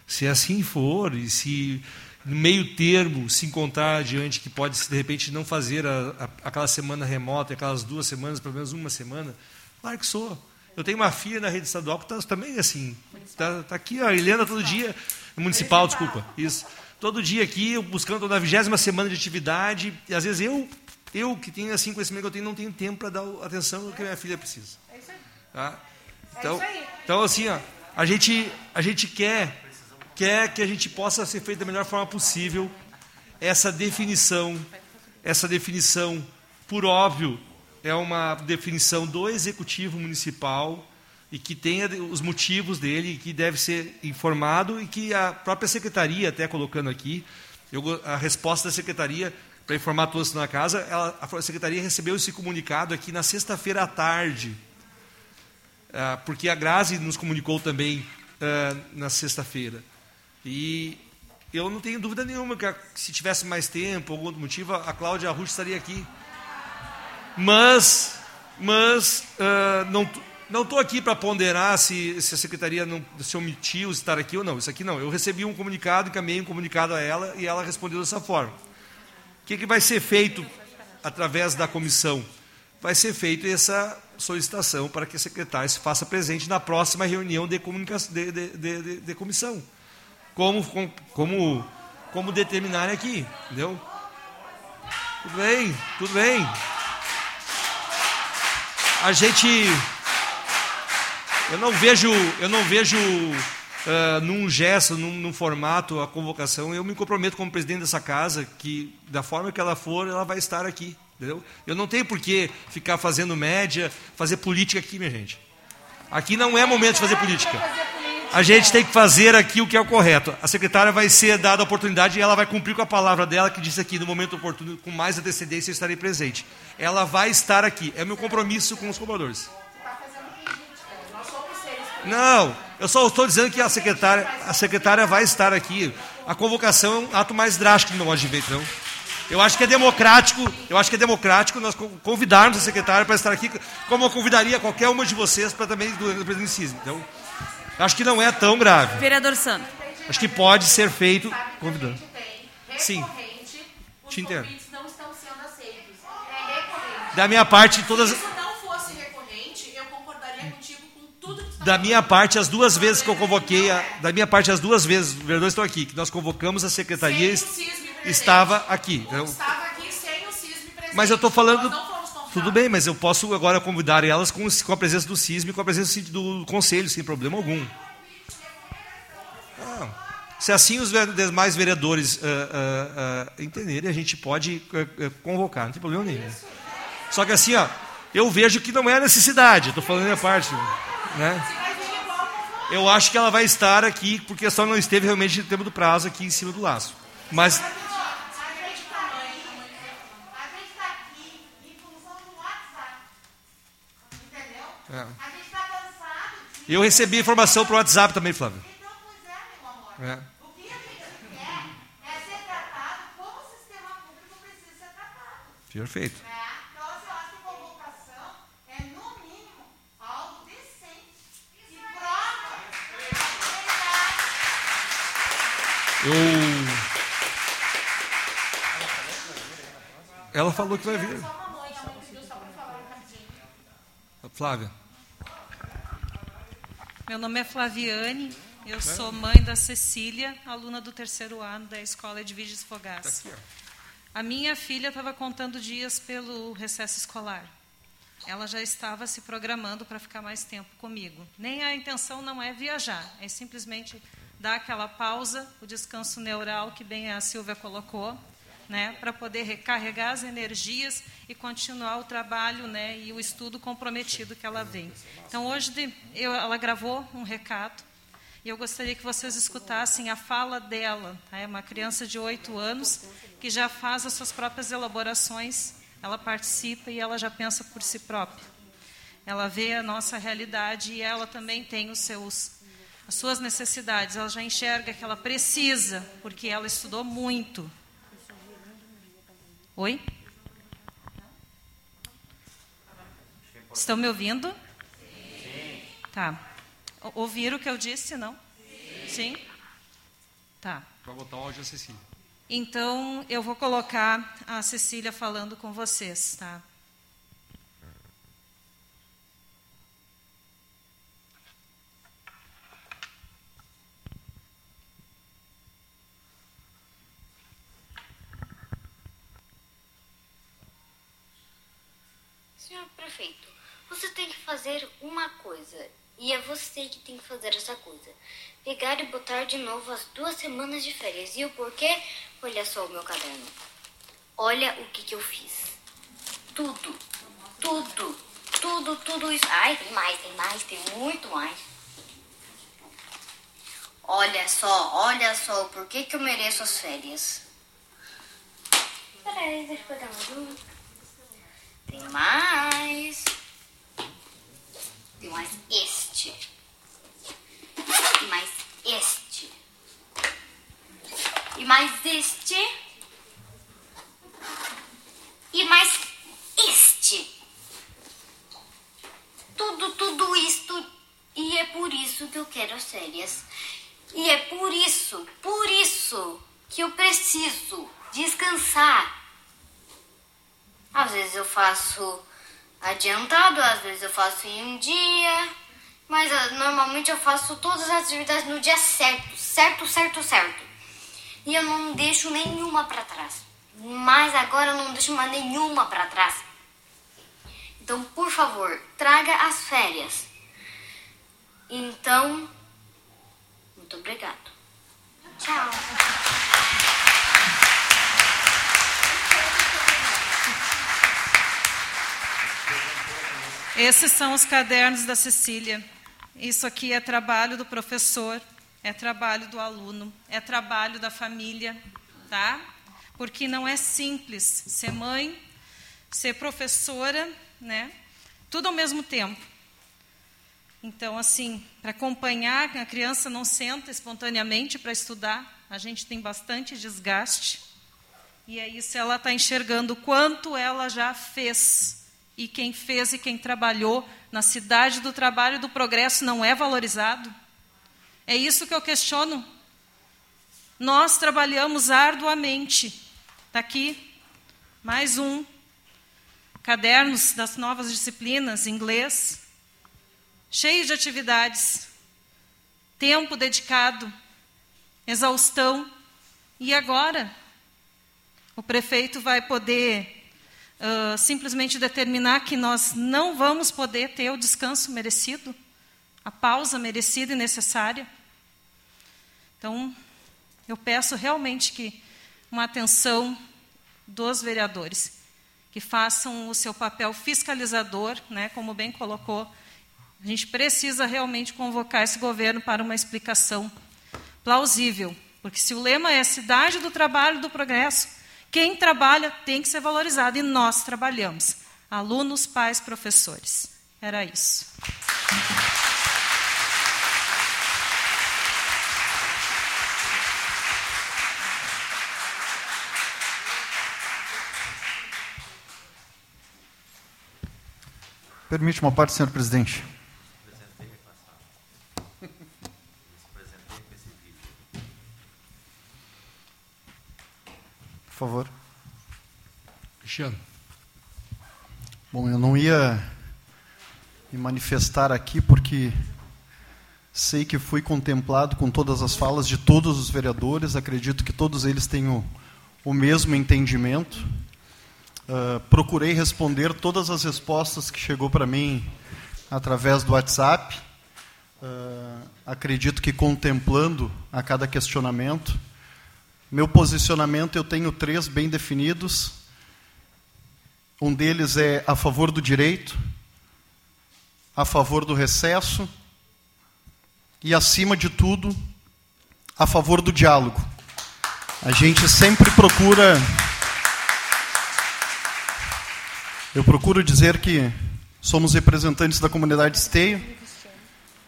Se assim for, e se no meio termo se encontrar diante que pode, de repente, não fazer a, a, aquela semana remota, aquelas duas semanas, pelo menos uma semana, claro que sou. Eu tenho uma filha na rede estadual que está também assim. Está tá aqui, a Helena todo dia. Municipal, desculpa. Isso. Todo dia aqui, buscando na vigésima semana de atividade. E às vezes eu, eu que tenho assim conhecimento que eu tenho, não tenho tempo para dar a atenção que a minha filha precisa. É isso aí. Tá? Então, então assim, ó, a gente, a gente quer quer que a gente possa ser feito da melhor forma possível essa definição, essa definição, por óbvio, é uma definição do executivo municipal e que tenha os motivos dele, que deve ser informado e que a própria secretaria, até colocando aqui, eu, a resposta da secretaria para informar todos na casa, ela, a secretaria recebeu esse comunicado aqui na sexta-feira à tarde, ah, porque a Grazi nos comunicou também ah, na sexta-feira. E eu não tenho dúvida nenhuma que se tivesse mais tempo, algum outro motivo, a Cláudia Ruth estaria aqui. Mas, mas uh, não não estou aqui para ponderar se, se, a secretaria não se omitiu estar aqui ou não. Isso aqui não. Eu recebi um comunicado, encaminhei um comunicado a ela e ela respondeu dessa forma. O que, que vai ser feito através da comissão? Vai ser feita essa solicitação para que a secretária se faça presente na próxima reunião de, de, de, de, de comissão como, como, como determinar aqui, entendeu? Tudo bem, tudo bem. A gente, eu não vejo, eu não vejo uh, num gesto, num, num, formato a convocação. Eu me comprometo como presidente dessa casa que da forma que ela for, ela vai estar aqui, entendeu? Eu não tenho por que ficar fazendo média, fazer política aqui, minha gente. Aqui não é momento de fazer política a gente tem que fazer aqui o que é o correto. A secretária vai ser dada a oportunidade e ela vai cumprir com a palavra dela, que disse aqui, no momento oportuno, com mais antecedência, eu estarei presente. Ela vai estar aqui. É meu compromisso com os cobradores. Não, eu só estou dizendo que a secretária, a secretária vai estar aqui. A convocação é um ato mais drástico no modo de ver, não. Eu acho que é democrático, eu acho que é democrático nós convidarmos a secretária para estar aqui, como eu convidaria qualquer uma de vocês para também do, do presidente Cisne. Então, Acho que não é tão grave. Vereador Sandro. Acho que pode ser feito convidando. Sim. Te entendo. Da minha parte, todas. Da minha parte, as duas vezes que eu convoquei, a, da minha parte, as duas vezes, os vereadores estão aqui, que nós convocamos a secretaria, estava aqui. Então, estava aqui sem o CISM presente. Mas eu estou falando tudo bem, mas eu posso agora convidar elas com, com a presença do CISM e com a presença do conselho, sem problema algum. Ah, se assim os demais vereadores uh, uh, uh, entenderem, a gente pode convocar, não tem problema nenhum. Só que assim, ó, eu vejo que não é necessidade, estou falando a minha parte. Né? Eu acho que ela vai estar aqui, porque só não esteve realmente no tempo do prazo aqui em cima do laço. Mas É. A gente está cansado. De... Eu recebi informação para o WhatsApp também, Flávio. Então, pois é, meu amor. É. O que a gente quer é ser tratado como o sistema público precisa ser tratado. Perfeito. É. Então, assim, eu acho que convocação é, no mínimo, algo decente. E prova. Eu. Ela falou que vai vir. Flávia. Meu nome é Flaviane, eu sou mãe da Cecília, aluna do terceiro ano da Escola Edviges Fogás. Tá a minha filha estava contando dias pelo recesso escolar. Ela já estava se programando para ficar mais tempo comigo. Nem a intenção não é viajar, é simplesmente dar aquela pausa, o descanso neural que bem a Silvia colocou, né, para poder recarregar as energias e continuar o trabalho né, e o estudo comprometido que ela vem. Então, hoje eu, ela gravou um recado e eu gostaria que vocês escutassem a fala dela. Tá? É uma criança de oito anos que já faz as suas próprias elaborações, ela participa e ela já pensa por si própria. Ela vê a nossa realidade e ela também tem os seus as suas necessidades, ela já enxerga que ela precisa, porque ela estudou muito, Oi? Estão me ouvindo? Sim. Tá. Ouviram o que eu disse, não? Sim? Sim? Tá. Para botar áudio a Cecília. Então, eu vou colocar a Cecília falando com vocês, tá? Senhor prefeito, você tem que fazer uma coisa. E é você que tem que fazer essa coisa. Pegar e botar de novo as duas semanas de férias. E o porquê? Olha só o meu caderno. Olha o que, que eu fiz. Tudo. Tudo. Tudo, tudo isso. Ai, tem mais, tem mais, tem muito mais. Olha só, olha só o porquê que eu mereço as férias. Peraí, deixa eu pegar mais um. Tem mais. Tem mais este. E mais este. E mais este. E mais este. Tudo, tudo isto. E é por isso que eu quero as férias. E é por isso, por isso que eu preciso descansar às vezes eu faço adiantado, às vezes eu faço em um dia, mas uh, normalmente eu faço todas as atividades no dia certo, certo, certo, certo. E eu não deixo nenhuma para trás. Mas agora eu não deixo mais nenhuma para trás. Então, por favor, traga as férias. Então, muito obrigado. Tchau. Esses são os cadernos da Cecília. Isso aqui é trabalho do professor, é trabalho do aluno, é trabalho da família, tá? Porque não é simples ser mãe, ser professora, né? Tudo ao mesmo tempo. Então, assim, para acompanhar, a criança não senta espontaneamente para estudar, a gente tem bastante desgaste. E é isso, ela está enxergando quanto ela já fez e quem fez e quem trabalhou na cidade do trabalho e do progresso não é valorizado? É isso que eu questiono. Nós trabalhamos arduamente. Está aqui mais um. Cadernos das novas disciplinas, inglês, cheio de atividades, tempo dedicado, exaustão. E agora? O prefeito vai poder uh, simplesmente determinar que nós não vamos poder ter o descanso merecido, a pausa merecida e necessária. Então, eu peço realmente que uma atenção dos vereadores, que façam o seu papel fiscalizador, né, como bem colocou. A gente precisa realmente convocar esse governo para uma explicação plausível, porque se o lema é cidade do trabalho e do progresso, quem trabalha tem que ser valorizado e nós trabalhamos. Alunos, pais, professores. Era isso. Permite uma parte, senhor presidente. Por favor. Cristiano. Bom, eu não ia me manifestar aqui porque sei que fui contemplado com todas as falas de todos os vereadores, acredito que todos eles tenham o mesmo entendimento. Uh, procurei responder todas as respostas que chegou para mim através do WhatsApp. Uh, acredito que contemplando a cada questionamento. Meu posicionamento eu tenho três bem definidos. Um deles é a favor do direito, a favor do recesso e, acima de tudo, a favor do diálogo. A gente sempre procura. Eu procuro dizer que somos representantes da comunidade esteio.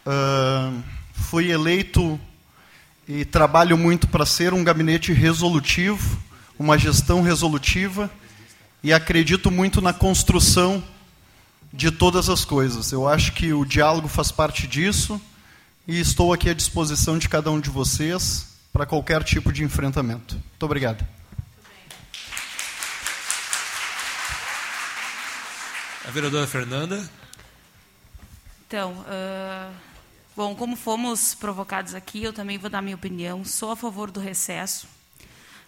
Uh, fui eleito e trabalho muito para ser um gabinete resolutivo, uma gestão resolutiva, e acredito muito na construção de todas as coisas. Eu acho que o diálogo faz parte disso e estou aqui à disposição de cada um de vocês para qualquer tipo de enfrentamento. Muito obrigado. A vereadora Fernanda. Então, uh, bom, como fomos provocados aqui, eu também vou dar minha opinião. Sou a favor do recesso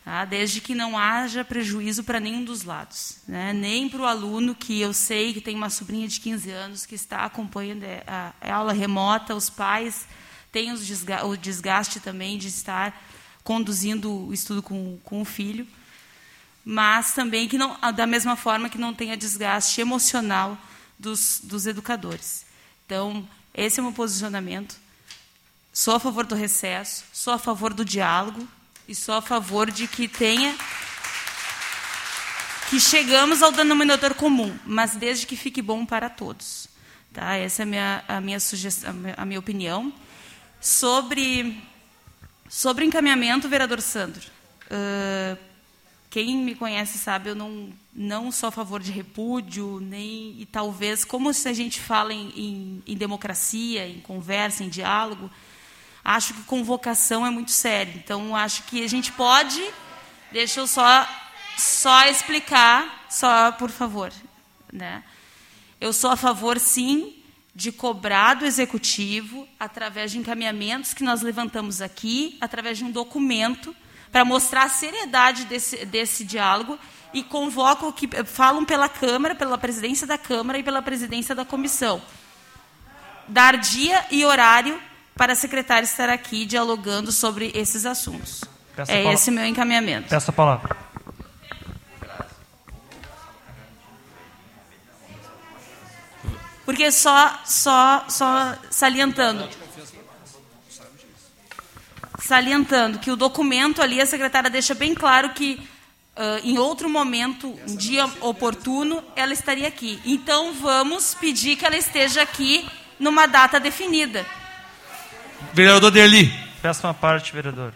Tá? desde que não haja prejuízo para nenhum dos lados. Né? Nem para o aluno, que eu sei que tem uma sobrinha de 15 anos que está acompanhando a, aula remota, os pais têm o desgaste também de estar conduzindo o estudo com, com o filho, mas também que não, da mesma forma que não tenha desgaste emocional dos, dos educadores. Então, esse é o meu posicionamento. Sou a favor do recesso, sou a favor do diálogo, e sou a favor de que tenha que chegamos ao denominador comum, mas desde que fique bom para todos. Tá? Essa é a minha, a minha sugestão, a minha opinião. Sobre, sobre encaminhamento, vereador Sandro. Uh, quem me conhece sabe, eu não, não sou a favor de repúdio, nem e talvez, como se a gente fala em, em, em democracia, em conversa, em diálogo, acho que convocação é muito sério. Então, acho que a gente pode. Deixa eu só, só explicar, só por favor. Né? Eu sou a favor, sim, de cobrar do executivo, através de encaminhamentos que nós levantamos aqui, através de um documento, para mostrar a seriedade desse, desse diálogo e convoco que falam pela Câmara, pela presidência da Câmara e pela presidência da comissão. Dar dia e horário para a secretária estar aqui dialogando sobre esses assuntos. Peço é esse meu encaminhamento. Peço a palavra. Porque só, só, só salientando, salientando que o documento ali a secretária deixa bem claro que uh, em outro momento, um dia oportuno, ela estaria aqui. Então vamos pedir que ela esteja aqui numa data definida. Vereador Derli. Péssima parte, vereador.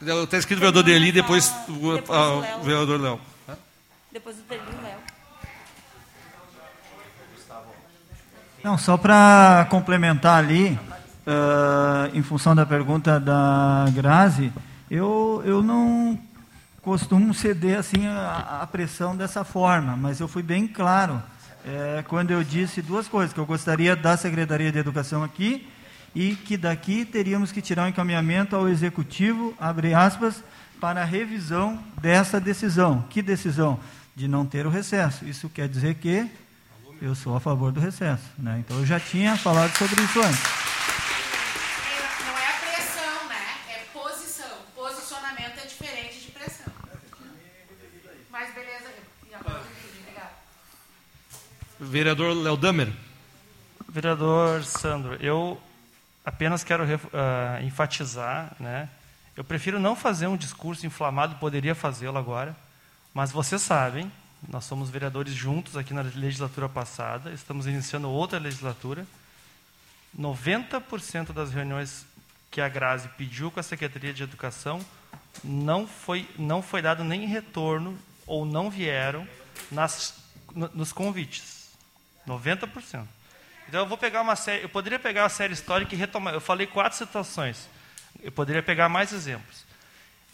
Está escrito vereador Derli, depois, depois o, o vereador Léo. Depois o Derli Léo. Não, só para complementar ali, uh, em função da pergunta da Grazi, eu, eu não costumo ceder assim a, a pressão dessa forma, mas eu fui bem claro é, quando eu disse duas coisas, que eu gostaria da Secretaria de Educação aqui e que daqui teríamos que tirar um encaminhamento ao executivo, abre aspas, para a revisão dessa decisão. Que decisão? De não ter o recesso. Isso quer dizer que eu sou a favor do recesso. Né? Então eu já tinha falado sobre isso antes. Vereador Léo Damer. Vereador Sandro, eu apenas quero uh, enfatizar, né? Eu prefiro não fazer um discurso inflamado, poderia fazê-lo agora, mas vocês sabem, nós somos vereadores juntos aqui na legislatura passada, estamos iniciando outra legislatura. 90% das reuniões que a Grazi pediu com a Secretaria de Educação não foi, não foi dado nem retorno ou não vieram nas, nos convites. 90%. Então eu vou pegar uma série, eu poderia pegar uma série histórica e retomar. Eu falei quatro situações. Eu poderia pegar mais exemplos.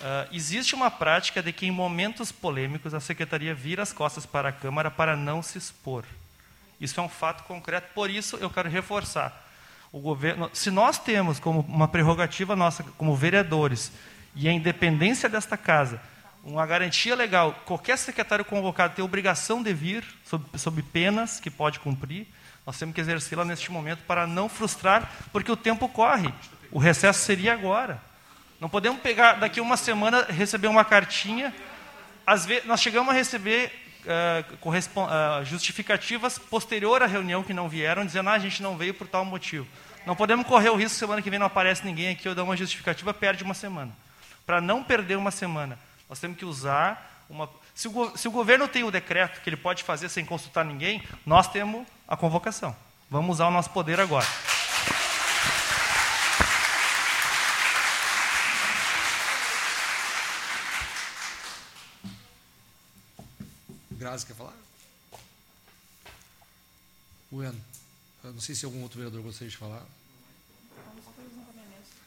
Uh, existe uma prática de que, em momentos polêmicos, a secretaria vira as costas para a Câmara para não se expor. Isso é um fato concreto, por isso eu quero reforçar. O governo, se nós temos como uma prerrogativa nossa, como vereadores, e a independência desta casa, uma garantia legal, qualquer secretário convocado tem obrigação de vir, sob, sob penas que pode cumprir, nós temos que exercê-la neste momento para não frustrar, porque o tempo corre. O recesso seria agora. Não podemos pegar daqui uma semana receber uma cartinha. Às vezes, nós chegamos a receber uh, uh, justificativas posterior à reunião que não vieram, dizendo ah, a gente não veio por tal motivo. Não podemos correr o risco semana que vem não aparece ninguém aqui ou dá uma justificativa, perde uma semana. Para não perder uma semana, nós temos que usar uma. Se o, se o governo tem o decreto que ele pode fazer sem consultar ninguém, nós temos a convocação. Vamos usar o nosso poder agora. Grazi quer falar? Bueno, não sei se algum outro vereador gostaria de falar.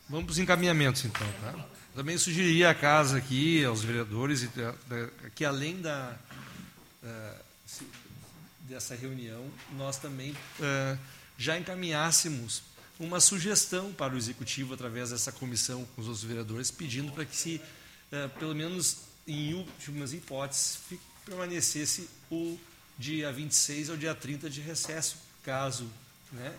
Vamos para os encaminhamentos, então. Tá? Também sugeriria a casa aqui, aos vereadores, que além da, dessa reunião, nós também já encaminhássemos uma sugestão para o executivo através dessa comissão com os outros vereadores, pedindo para que se, pelo menos em últimas hipóteses, permanecesse o dia 26 ao dia 30 de recesso, caso. Né?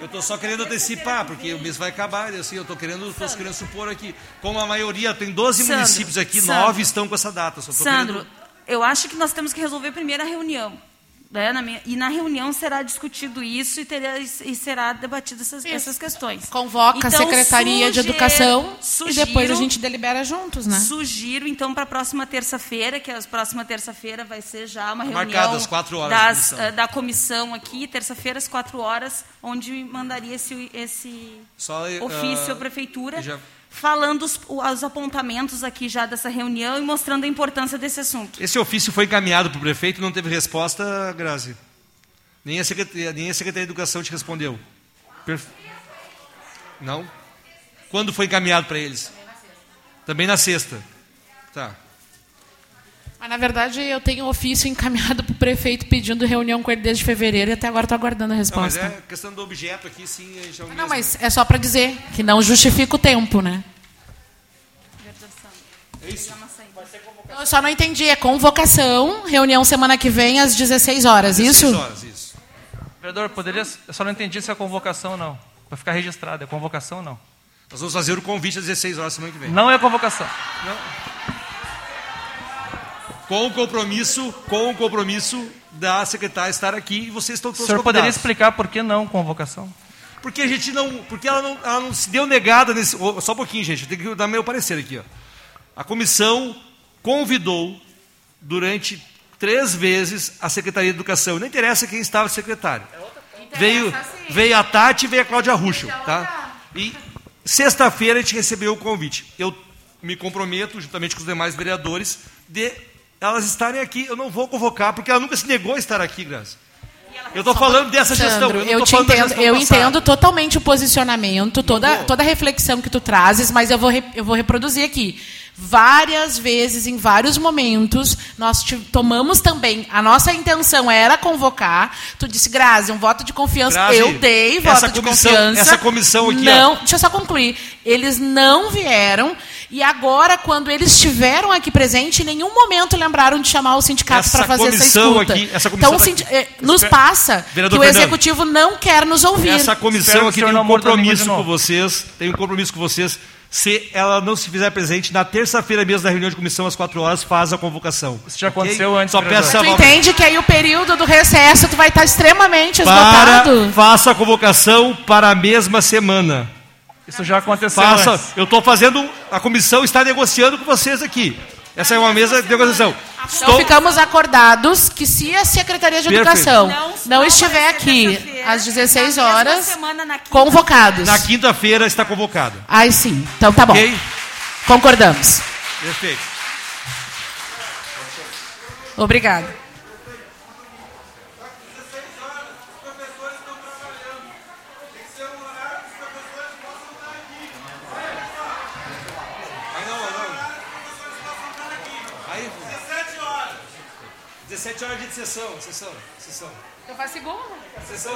Eu estou só querendo antecipar, porque o mês vai acabar, e assim, eu estou querendo, querendo supor aqui, como a maioria, tem 12 Sandro, municípios aqui, Sandro, 9 estão com essa data. Sandro, querendo... eu acho que nós temos que resolver primeiro a reunião. Né, na minha, e na reunião será discutido isso e, terá, e será debatido essas, essas questões. Convoca então, a Secretaria de Educação sugiro, e depois a gente delibera juntos, né? Sugiro, então, para a próxima terça-feira, que a próxima terça-feira vai ser já uma reunião Marcado às quatro horas das, comissão. Eh, da comissão aqui, terça-feira às quatro horas, onde mandaria esse, esse Só, ofício uh, à Prefeitura. Já falando os, os, apontamentos aqui já dessa reunião e mostrando a importância desse assunto. Esse ofício foi encaminhado para o prefeito e não teve resposta, Grazi? Nem a, Secretaria, nem a Secretaria de Educação te respondeu? Não? Quando foi encaminhado para eles? Também na sexta. Tá. Mas, na verdade, eu tenho um ofício encaminhado para o prefeito pedindo reunião com ele desde fevereiro e até agora estou aguardando a resposta. Não, mas é questão do objeto aqui, sim. Já é não, mas é só para dizer que não justifica o tempo, né? É isso. Eu só não entendi. É convocação, reunião semana que vem às 16 horas, 16 isso? 16 horas, isso. Vereador, poderia. Eu só não entendi se é convocação ou não. Para ficar registrado, é convocação ou não? Nós vamos fazer o convite às 16 horas semana que vem. Não é convocação. Não com o compromisso, com o compromisso da secretária estar aqui e vocês estão todos O senhor convidados. poderia explicar por que não convocação? Porque a gente não, porque ela não, ela não se deu negada nesse, só um pouquinho, gente, tem que dar meu parecer aqui, ó. A comissão convidou durante três vezes a Secretaria de Educação. Não interessa quem estava secretário. Veio, veio a Tati e veio a Cláudia Ruschel, tá? E sexta-feira a gente recebeu o convite. Eu me comprometo, juntamente com os demais vereadores, de elas estarem aqui. Eu não vou convocar, porque ela nunca se negou a estar aqui, Graça. Eu estou falando dessa gestão. eu, eu te entendo, eu entendo totalmente o posicionamento, toda, toda a reflexão que tu trazes, mas eu vou, eu vou reproduzir aqui. Várias vezes, em vários momentos, nós te, tomamos também. A nossa intenção era convocar. Tu disse, Grazi, um voto de confiança. Grazi, eu dei voto de comissão, confiança. Essa comissão aqui. Não, ó. deixa eu só concluir. Eles não vieram. E agora, quando eles estiveram aqui presentes, em nenhum momento lembraram de chamar o sindicato para fazer essa escuta. Aqui, essa comissão então, tá eh, nos passa Vereador que o executivo não quer nos ouvir. Essa comissão aqui tem um compromisso com vocês. Tem um compromisso com vocês se ela não se fizer presente, na terça-feira mesmo da reunião de comissão, às quatro horas, faz a convocação. Isso já okay? aconteceu antes. Só peça tu entende que aí o período do recesso tu vai estar extremamente esgotado? Para, faça a convocação para a mesma semana. Isso já aconteceu faça, antes. Eu estou fazendo, a comissão está negociando com vocês aqui. Essa é uma mesa de negociação. Então Estou... ficamos acordados que se a Secretaria de Perfeito. Educação não, não estiver aqui às 16 horas, convocados. Na quinta-feira está convocado. Ai, sim. Então tá bom. Okay? Concordamos. Perfeito. Obrigado. 17 horas. 17 horas de sessão, sessão, sessão. Eu faço igual. Sessão.